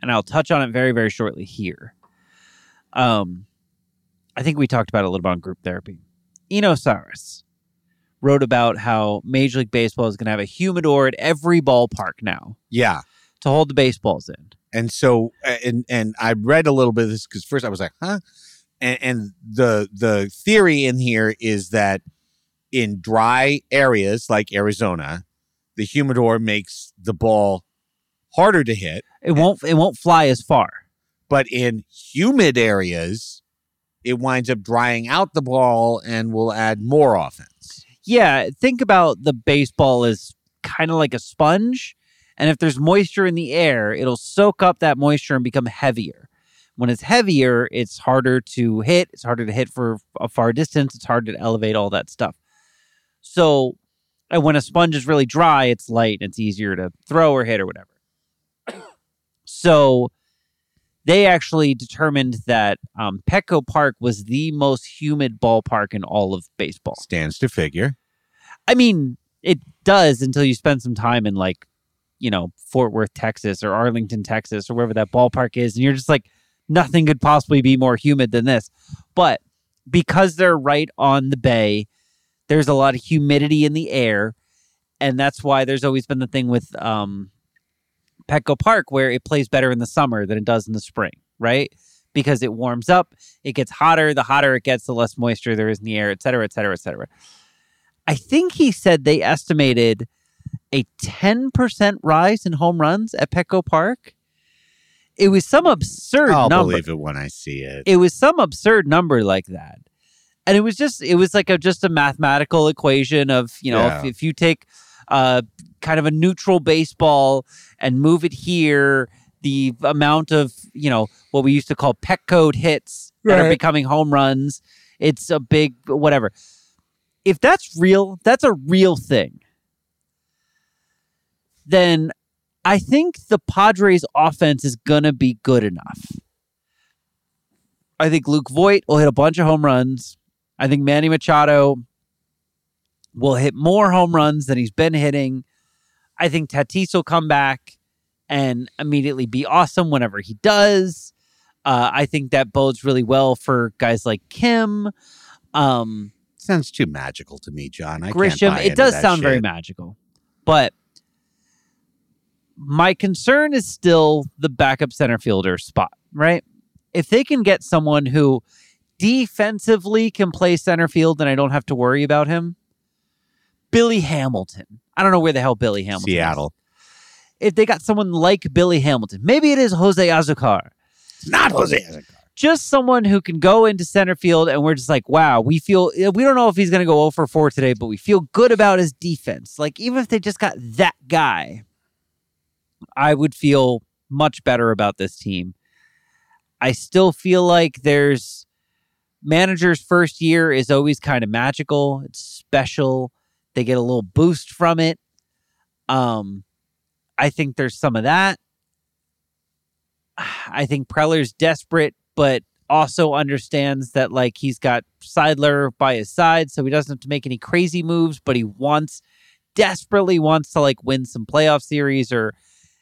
and I'll touch on it very, very shortly here. Um, I think we talked about a little bit on group therapy. Eno Sarris wrote about how Major League Baseball is going to have a humidor at every ballpark now Yeah. to hold the baseballs in. And so, and and I read a little bit of this because first I was like, huh, and, and the the theory in here is that in dry areas like Arizona, the humidor makes the ball harder to hit, It won't. It won't fly as far. But in humid areas, it winds up drying out the ball and will add more offense. Yeah, think about the baseball as kind of like a sponge. And if there's moisture in the air, it'll soak up that moisture and become heavier. When it's heavier, it's harder to hit. It's harder to hit for a far distance. It's hard to elevate all that stuff. So, and when a sponge is really dry, it's light and it's easier to throw or hit or whatever. [coughs] so, they actually determined that um, Petco Park was the most humid ballpark in all of baseball. Stands to figure. I mean, it does until you spend some time in like, you know, Fort Worth, Texas or Arlington, Texas or wherever that ballpark is. And you're just like, nothing could possibly be more humid than this. But because they're right on the bay, there's a lot of humidity in the air. And that's why there's always been the thing with um, Petco Park where it plays better in the summer than it does in the spring, right? Because it warms up, it gets hotter. The hotter it gets, the less moisture there is in the air, et cetera, et cetera, et cetera. I think he said they estimated a 10% rise in home runs at Petco Park. It was some absurd I'll number. believe it when I see it. It was some absurd number like that. And it was just it was like a just a mathematical equation of, you know, if, if you take uh kind of a neutral baseball and move it here, the amount of, you know, what we used to call Petco hits that are becoming home runs, it's a big whatever. If that's real, that's a real thing. Then I think the Padres offense is going to be good enough. I think Luke Voit will hit a bunch of home runs. I think Manny Machado will hit more home runs than he's been hitting. I think Tatis will come back and immediately be awesome whenever he does. Uh, I think that bodes really well for guys like Kim. Um, Sounds too magical to me, John. I can't Grisham. buy It does sound very magical, but my concern is still the backup center fielder spot, right? If they can get someone who defensively can play center field, then I don't have to worry about him. Billy Hamilton. I don't know where the hell Billy Hamilton. is. Seattle. If they got someone like Billy Hamilton, maybe it is Jose Azocar It's not Jose. Azocar. just someone who can go into center field and we're just like, wow, we feel we don't know if he's going to go 0 for 4 today, but we feel good about his defense. Like even if they just got that guy, I would feel much better about this team. I still feel like there's manager's first year is always kind of magical. It's special. They get a little boost from it. Um I think there's some of that. [sighs] I think Preller's desperate, but also understands that like he's got Seidler by his side, so he doesn't have to make any crazy moves, but he wants desperately wants to like win some playoff series or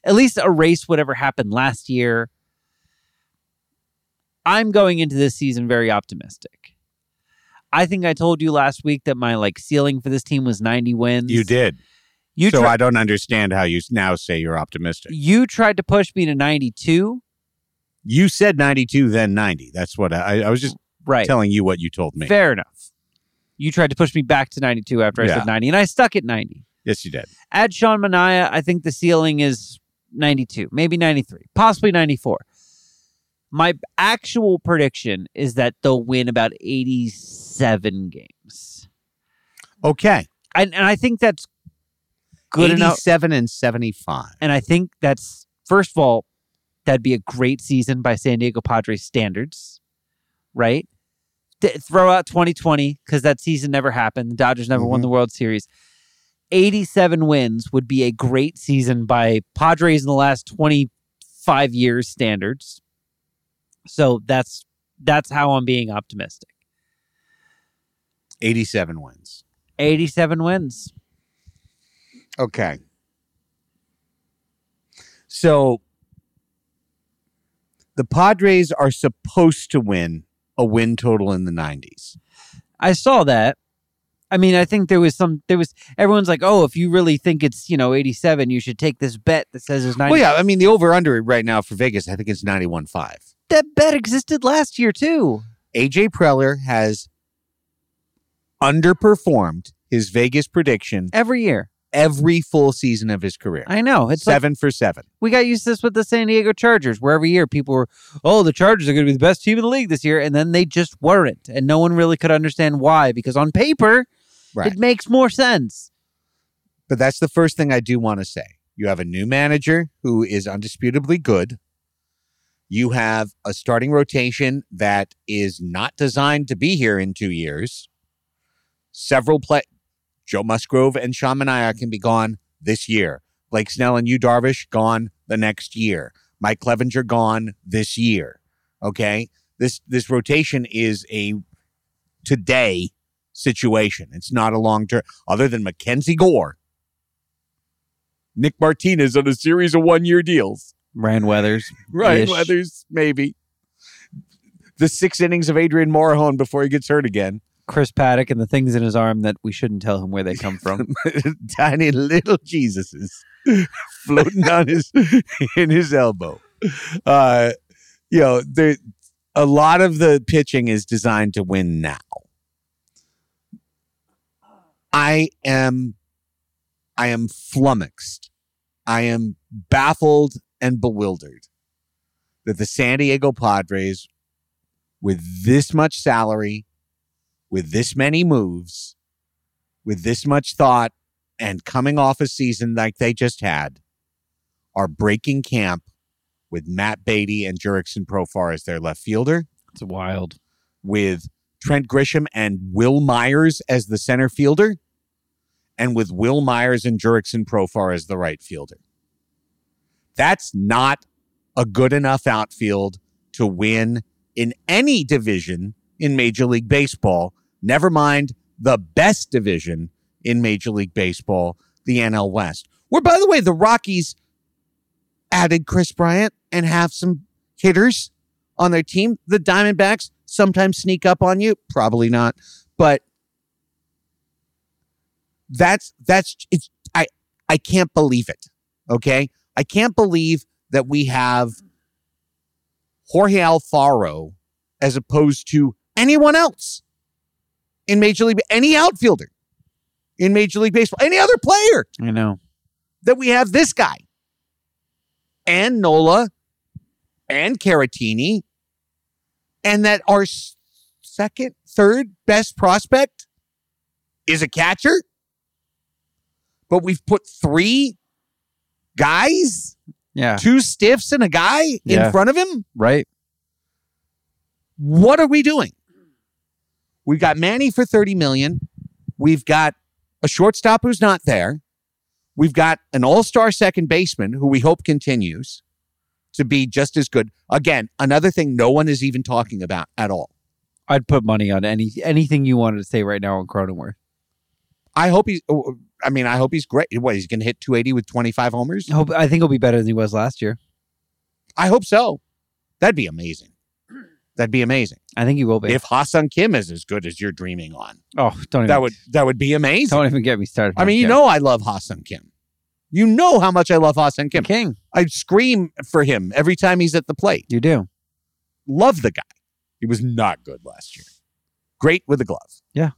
at least erase whatever happened last year. I'm going into this season very optimistic. I think I told you last week that my like ceiling for this team was 90 wins. You did. You so tri- I don't understand how you now say you're optimistic. you tried to push me to 92. You said 92, then 90. That's what I, I was just Right. telling you what you told me. Fair enough. You tried to push me back to 92 after I Yeah. said 90 and I stuck at 90. Yes, you did. Add Sean Manaea, I think the ceiling is 92, maybe 93, possibly 94. My actual prediction is that they'll win about 87 games. Okay. And, and I think that's good enough. 87 and 75. And I think that's, first of all, that'd be a great season by San Diego Padres standards, right? Th- throw out 2020 because that season never happened. The Dodgers never won Mhm. the World Series. 87 wins would be a great season by Padres in the last 25 years standards. So that's that's how I'm being optimistic. 87 wins. 87 wins. Okay. So the Padres are supposed to win a win total in the 90s. I saw that. I mean, I think there was some. There was everyone's like, "Oh, if you really think it's you know 87, you should take this bet that says it's 90." Well, yeah, I mean, the over under right now for Vegas, I think it's 91.5. that bet existed last year too. AJ Preller has underperformed his Vegas prediction Every year, every full season of his career. I know it's like Seven for seven. we got used to this with the San Diego Chargers, where every year people were, "Oh, the Chargers are going to be the best team in the league this year," and then they just weren't, and no one really could understand why because on paper Right. it makes more sense. But that's the first thing I do want to say. You have a new manager who is undisputably good. You have a starting rotation that is not designed to be here in two years. Several play Joe Musgrove and Sean Manaea can be gone this year. Blake Snell and Yu Darvish gone the next year. Mike Clevinger gone this year. Okay. This this rotation is a today situation. It's not a long term other than Mackenzie Gore. Nick Martinez on a series of one year deals. Ryan Weathers, Ryan Weathers, maybe. The six innings of Adrian Morejon before he gets hurt again. Chris Paddack, and the things in his arm that we shouldn't tell him where they come from. [laughs] Tiny little Jesuses [laughs] floating on his [laughs] in his elbow. Uh, you know, there a lot of the pitching is designed to win now. I am I am flummoxed. I am baffled and bewildered that the San Diego Padres, with this much salary, with this many moves, with this much thought, and coming off a season like they just had, are breaking camp with Matt Beaty and Jurickson Profar as their left fielder, it's wild. with Trent Grisham and Wil Myers as the center fielder, and with Wil Myers and Jurickson Profar as the right fielder. That's not a good enough outfield to win in any division in Major League Baseball, never mind the best division in Major League Baseball, the NL West. Where, by the way, the Rockies added Kris Bryant and have some hitters on their team. The Diamondbacks sometimes sneak up on you, probably not, but that's that's it's I I can't believe it. Okay? I can't believe that we have Jorge Alfaro as opposed to anyone else in Major League any outfielder in Major League Baseball, any other player I know. that we have this guy and Nola and Caratini, and that our second, third best prospect is a catcher. But we've put three guys, Yeah. two stiffs and a guy Yeah. in front of him. Right. What are we doing? We've got Manny for 30 million. We've got a shortstop who's not there. We've got an all-star second baseman who we hope continues to be just as good. Again, another thing no one is even talking about at all. I'd put money on any anything you wanted to say right now on Cronenworth. I hope he's. Oh, I mean, I hope he's great. What he's going to hit 280 with 25 homers? I hope I think he'll be better than he was last year. I hope so. That'd be amazing. That'd be amazing. I think he will be. If Ha-Seong Kim is as good as you're dreaming on, oh, don't even, that would that would be amazing. don't even get me started. I mean, you Kim. know, I love Ha-Seong Kim. You know how much I love Ha-Seong Kim. King, I scream for him every time he's at the plate. you do. Love the guy. He was not good last year. Great with the glove. Yeah.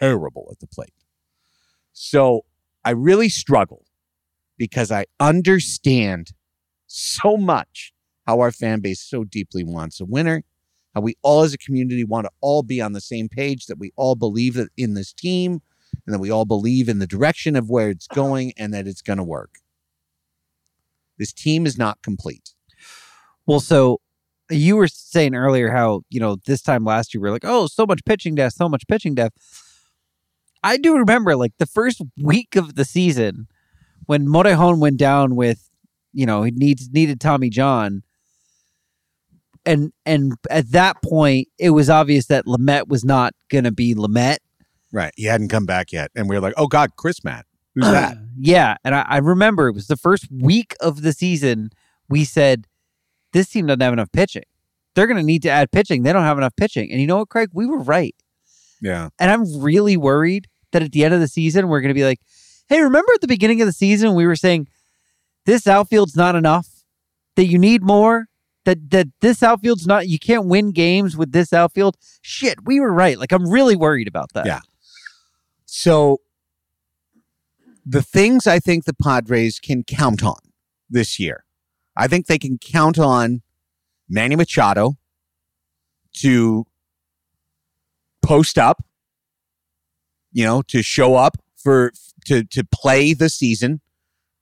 Terrible at the plate. So I really struggle because I understand so much how our fan base so deeply wants a winner, how we all as a community want to all be on the same page, that we all believe that in this team and that we all believe in the direction of where it's going and that it's going to work. This team is not complete. Well, so you were saying earlier how, you know, this time last year we were like, oh, so much pitching death, so much pitching depth. I do remember like the first week of the season when Morejon went down with, you know, he needs needed Tommy John. And and at that point, it was obvious that Lamet was not gonna be Lamet. Right. He hadn't come back yet. And we were like, oh God, Chris Matt. Who's that? [clears throat] Yeah, and I, I remember it was the first week of the season. We said this team doesn't have enough pitching. They're going to need to add pitching. They don't have enough pitching. And you know what, Craig? We were right. Yeah. And I'm really worried that at the end of the season we're going to be like, "Hey, remember at the beginning of the season we were saying this outfield's not enough. That you need more. That that this outfield's not. You can't win games with this outfield. Shit, we were right. Like I'm really worried about that. Yeah. So the things I think the Padres can count on this year, I think they can count on Manny Machado to post up, you know, to show up for to to play the season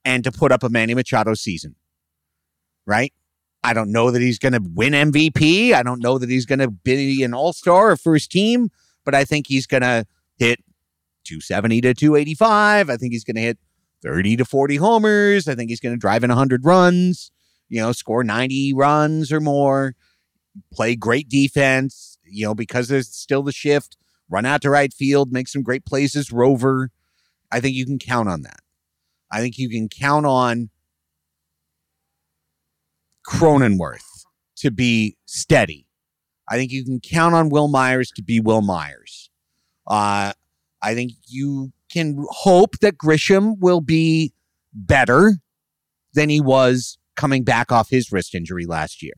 and to put up a Manny Machado season. Right? I don't know that he's going to win MVP. I don't know that he's going to be an all-star or first team, but I think he's going to hit 270 to 285. I think he's going to hit 30 to 40 homers. I think he's going to drive in 100 runs, you know, score 90 runs or more, play great defense, you know, because there's still the shift, run out to right field, make some great plays as Rover. I think you can count on that. I think you can count on Cronenworth to be steady. I think you can count on Wil Myers to be Wil Myers. Uh, I think you can hope that Grisham will be better than he was coming back off his wrist injury last year.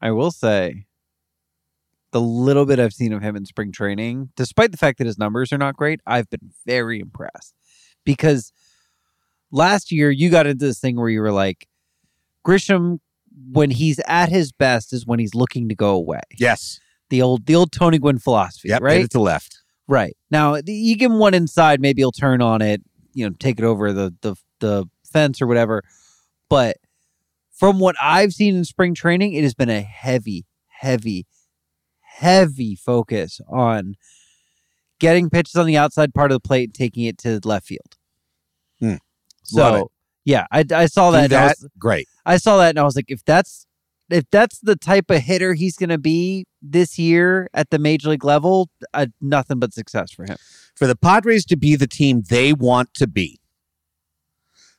I will say the little bit I've seen of him in spring training, despite the fact that his numbers are not great, I've been very impressed. Because last year you got into this thing where you were like, Grisham, when he's at his best, is when he's looking to go away. Yes. The old the old Tony Gwynn philosophy, Yep. Right? to left. Right. Now the- you give him one inside, maybe he'll turn on it, you know, take it over the the the fence or whatever. But from what I've seen in spring training, it has been a heavy, heavy, heavy focus on getting pitches on the outside part of the plate and taking it to left field. It. So yeah, I, I saw Do that. I was- great. I saw that and I was like, if that's if that's the type of hitter he's going to be this year at the major league level, uh, nothing but success for him. For the Padres to be the team they want to be,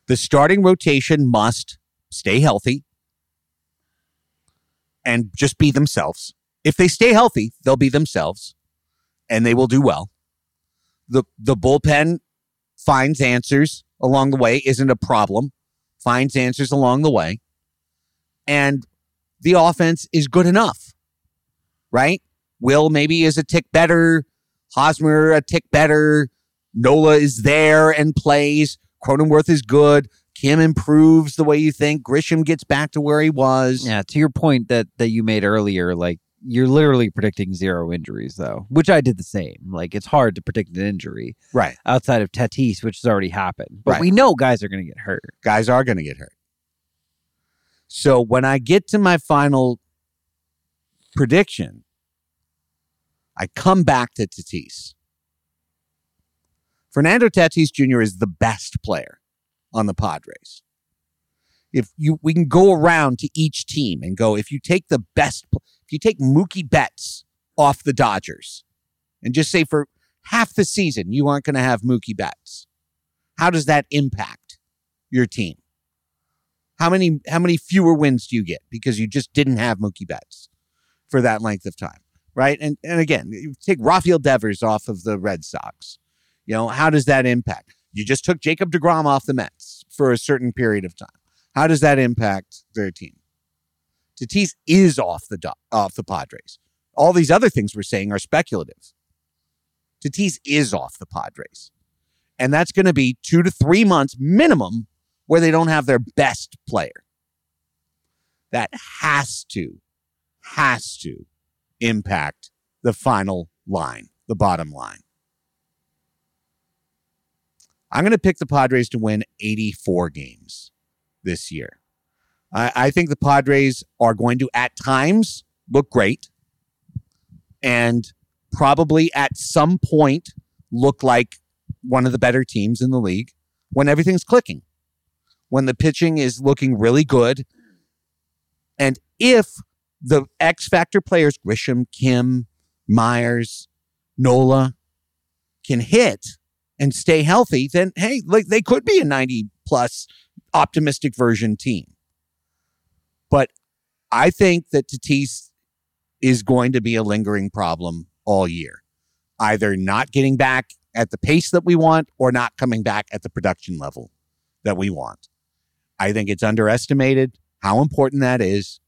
the starting rotation must stay healthy and just be themselves. If they stay healthy, they'll be themselves and they will do well. The the bullpen finds answers along the way, isn't a problem. Finds answers along the way. And the offense is good enough. Right? Wil maybe is a tick better. Hosmer a tick better. Nola is there and plays. Cronenworth is good. Kim improves the way you think. Grisham gets back to where he was. Yeah, to your point that that you made earlier, like you're literally predicting zero injuries though, which I did the same. Like it's hard to predict an injury Right. outside of Tatis, which has already happened. But Right. we know guys are going to get hurt. Guys are going to get hurt. So when I get to my final prediction, I come back to Tatis. Fernando Tatis Jr. is the best player on the Padres. If you we can go around to each team and go, if you take the best, if you take Mookie Betts off the Dodgers and just say for half the season you aren't going to have Mookie Betts. How does that impact your team? How many how many fewer wins do you get because you just didn't have Mookie Betts for that length of time, right? And and again, you take Rafael Devers off of the Red Sox. You know, how does that impact? You just took Jacob DeGrom off the Mets for a certain period of time. How does that impact their team? Tatis is off the off the Padres. All these other things we're saying are speculative. Tatis is off the Padres. And that's going to be two to three months minimum where they don't have their best player. That has to, has to impact the final line, the bottom line. I'm going to pick the Padres to win 84 games this year. I, I think the Padres are going to, at times, look great and probably at some point look like one of the better teams in the league when everything's clicking, when the pitching is looking really good. And if the X Factor players, Grisham, Kim, Myers, Nola, can hit and stay healthy, then hey, like they could be a 90 plus optimistic version team. But I think that Tatis is going to be a lingering problem all year, either not getting back at the pace that we want or not coming back at the production level that we want. I think it's underestimated how important that is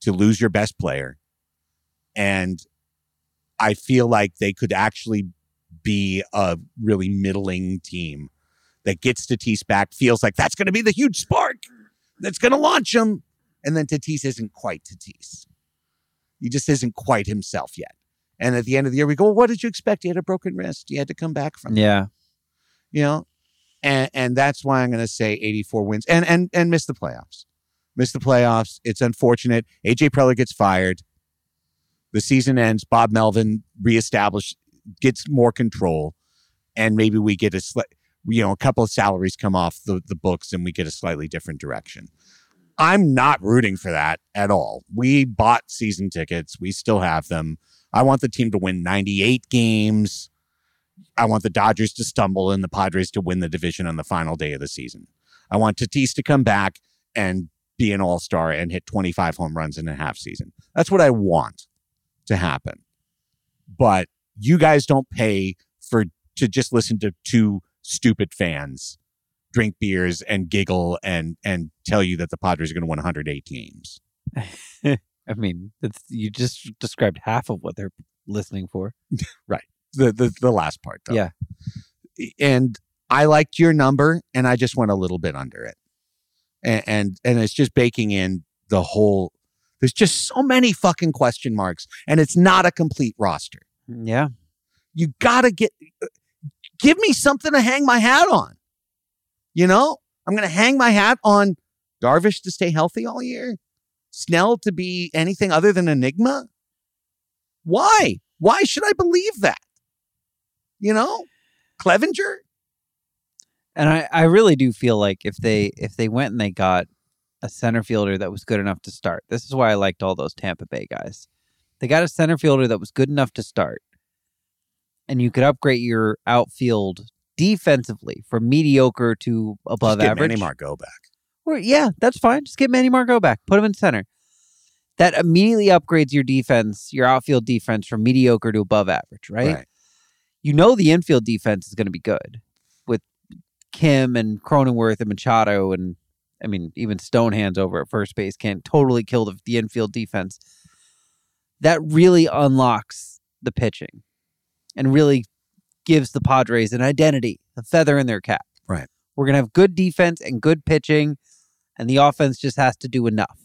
to lose your best player. And I feel like they could actually be a really middling team that gets Tatis back, feels like that's going to be the huge spark that's going to launch him. And then Tatis isn't quite Tatis. He just isn't quite himself yet. And at the end of the year, we go, well, what did you expect? He had a broken wrist. He had to come back from. it." Yeah. You know, and and that's why I'm going to say 84 wins and and and miss the playoffs. Miss the playoffs. It's unfortunate. AJ Preller gets fired. The season ends. Bob Melvin reestablished, gets more control, and maybe we get a sli- you know a couple of salaries come off the the books, and we get a slightly different direction. I'm not rooting for that at all. We bought season tickets. We still have them. I want the team to win 98 games. I want the Dodgers to stumble and the Padres to win the division on the final day of the season. I want Tatis to come back and be an all star and hit 25 home runs in a half season. That's what I want to happen. But you guys don't pay for to just listen to two stupid fans drink beers and giggle and and tell you that the Padres are going to win 108 games. [laughs] I mean, you just described half of what they're listening for. [laughs] Right. The the the last part though. Yeah. And I liked your number and I just went a little bit under it. And and, and it's just baking in the whole there's just so many fucking question marks and it's not a complete roster. Mm, yeah. You got to get uh, give me something to hang my hat on. You know? I'm going to hang my hat on Darvish to stay healthy all year. Snell to be anything other than enigma? Why? Why should I believe that? You know? Clevinger? And I, I really do feel like if they if they went and they got a center fielder that was good enough to start. This is why I liked all those Tampa Bay guys. They got a center fielder that was good enough to start. And you could upgrade your outfield defensively from mediocre to above average. Manny Margot back. Or, yeah, that's fine. Just get Manny Margot back. Put him in center. That immediately upgrades your defense, your outfield defense from mediocre to above average, right? Right. You know the infield defense is going to be good with Kim and Cronenworth and Machado and I mean even Stonehands over at first base can totally kill the, the infield defense. That really unlocks the pitching and really gives the Padres an identity, a feather in their cap. Right. We're going to have good defense and good pitching, and the offense just has to do enough.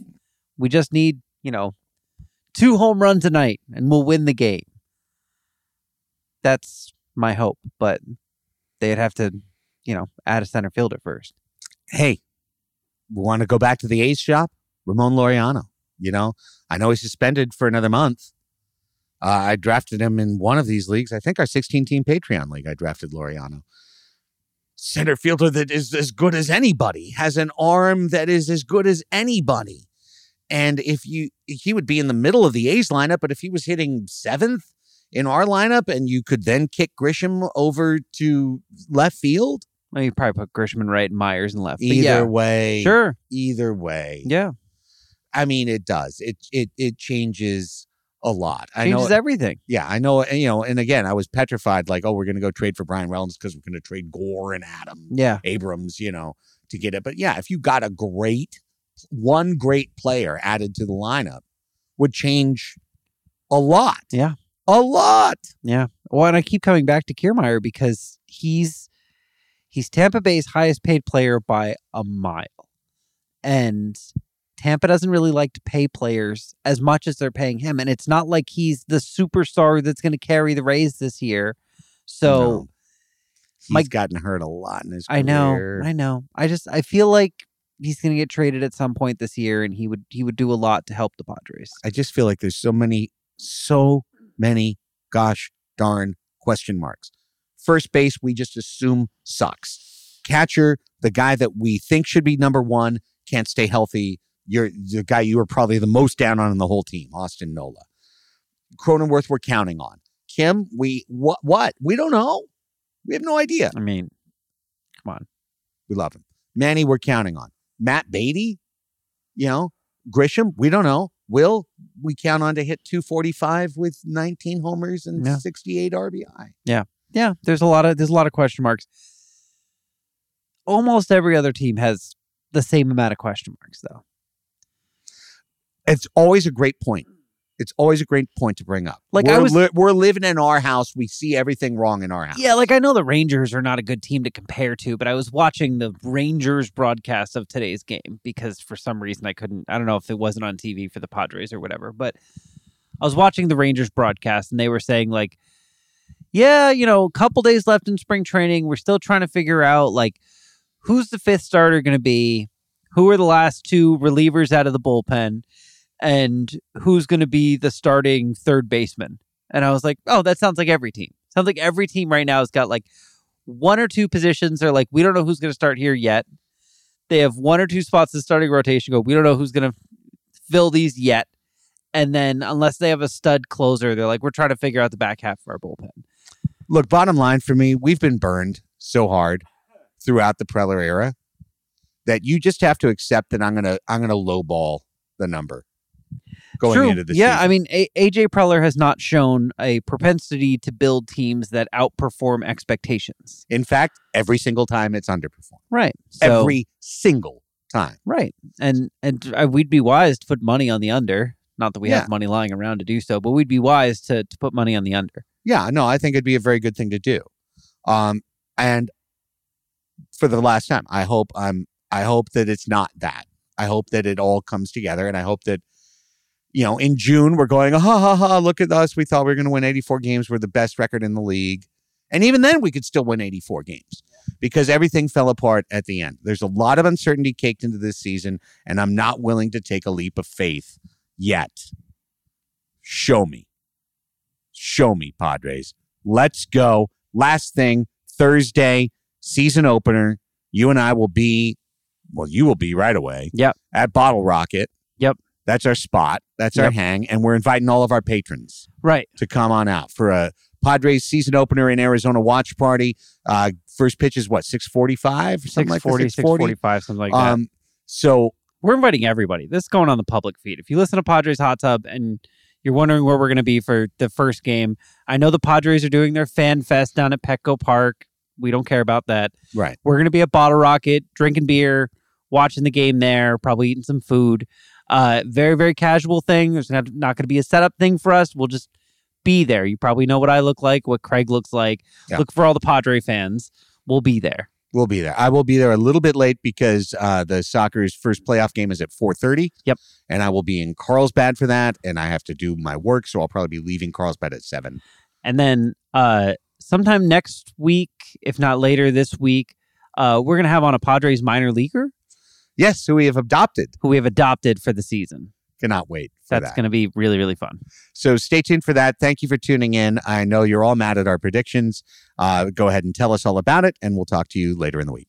We just need, you know, two home runs a night, and we'll win the game. That's my hope, but they'd have to, you know, add a center fielder first. Hey, want to go back to the A's shop? Ramon Laureano. You know, I know he's suspended for another month. Uh, I drafted him in one of these leagues. I think our 16 team Patreon league. I drafted Laureano. Center fielder that is as good as anybody, has an arm that is as good as anybody. And if you, he would be in the middle of the A's lineup, but if he was hitting seventh in our lineup and you could then kick Grisham over to left field. Well, you probably put Grisham in right and Myers in left. Either yeah, way. sure. Either way. Yeah, I mean, it does. It it it changes a lot. I changes know. everything. yeah, I know. And, you know, and again, I was petrified. Like, oh, we're going to go trade for Bryan Reynolds because we're going to trade Gore and Adam Yeah, Abrams. You know, to get it. But yeah, if you got a great one great player added to the lineup, would change a lot. Yeah. a lot. yeah. Well, and I keep coming back to Kiermaier because he's he's Tampa Bay's highest paid player by a mile, and Tampa doesn't really like to pay players as much as they're paying him, and it's not like he's the superstar that's going to carry the Rays this year. So. No. he's Mike- gotten hurt a lot in his. I know. I know. I just I feel like he's going to get traded at some point this year, and he would he would do a lot to help the Padres. I just feel like there's so many, so many, gosh darn question marks. First base, we just assume sucks. Catcher, the guy that we think should be number one, can't stay healthy. You're the guy you were probably the most down on in the whole team, Austin Nola. Cronenworth, we're counting on. Kim, we what what? We don't know. We have no idea. I mean, come on. We love him. Manny, we're counting on. Matt Beaty, you know, Grisham, we don't know. Wil, we count on to hit 245 with 19 homers and Yeah. 68 RBI. Yeah, Yeah. there's a lot of there's a lot of question marks. Almost every other team has the same amount of question marks, though. It's always a great point. It's always a great point to bring up. Like, we're, I was- li- we're living in our house. We see everything wrong in our house. Yeah, like I know the Rangers are not a good team to compare to, but I was watching the Rangers broadcast of today's game because for some reason I couldn't. I don't know if it wasn't on TV for the Padres or whatever, but I was watching the Rangers broadcast and they were saying like, "Yeah, you know, a couple days left in spring training. We're still trying to figure out like who's the fifth starter going to be, who are the last two relievers out of the bullpen, and who's going to be the starting third baseman." And I was like, "Oh, that sounds like every team. Sounds like every team right now has got like one or two positions. They're like, we don't know who's going to start here yet. They have one or two spots in starting rotation. Go, we don't know who's going to fill these yet. And then unless they have a stud closer, they're like, we're trying to figure out the back half of our bullpen. Look, bottom line for me, we've been burned so hard throughout the Preller era that you just have to accept that I'm gonna I'm gonna lowball the number going True. into the yeah, season. I mean, a- AJ Preller has not shown a propensity to build teams that outperform expectations. In fact, every single time it's underperformed. Right. So, every single time. Right. And and uh, we'd be wise to put money on the under. Not that we Yeah. have money lying around to do so, but we'd be wise to to put money on the under. Yeah, no, I think it'd be a very good thing to do. Um, and for the last time, I hope I'm I hope that it's not that. I hope that it all comes together and I hope that you know, in June we're going, ah, ha ha ha, look at us. We thought we were going to win 84 games. We're the best record in the league. And even then we could still win 84 games because everything fell apart at the end. There's a lot of uncertainty caked into this season and I'm not willing to take a leap of faith yet. Show me. Show me, Padres. Let's go. Last thing, Thursday, season opener. You and I will be, well, you will be right away. Yep. At Bottle Rocket. Yep. That's our spot. That's our hang. And we're inviting all of our patrons Right. to come on out for a Padres season opener in Arizona watch party. Uh, first pitch is what, 645 or something like that? 640, 640? 645, something like that. Um, so We're inviting everybody. This is going on the public feed. If you listen to Padres Hot Tub and you're wondering where we're going to be for the first game, I know the Padres are doing their fan fest down at Petco Park. We don't care about that. right. We're going to be at Bottle Rocket, drinking beer, watching the game there, probably eating some food. Uh, very, very casual thing. There's not, not going to be a setup thing for us. We'll just be there. You probably know what I look like, what Craig looks like. Yeah. Look for all the Padre fans. We'll be there. We'll be there. I will be there a little bit late because uh, the soccer's first playoff game is at 4:30. Yep. And I will be in Carlsbad for that, and I have to do my work, so I'll probably be leaving Carlsbad at seven. And then uh, sometime next week, if not later this week, uh, we're going to have on a Padres minor leaguer Yes, who we have adopted. who we have adopted for the season. Cannot wait for That's that. going to be really, really fun. So stay tuned for that. Thank you for tuning in. I know you're all mad at our predictions. Uh, go ahead and tell us all about it, and we'll talk to you later in the week.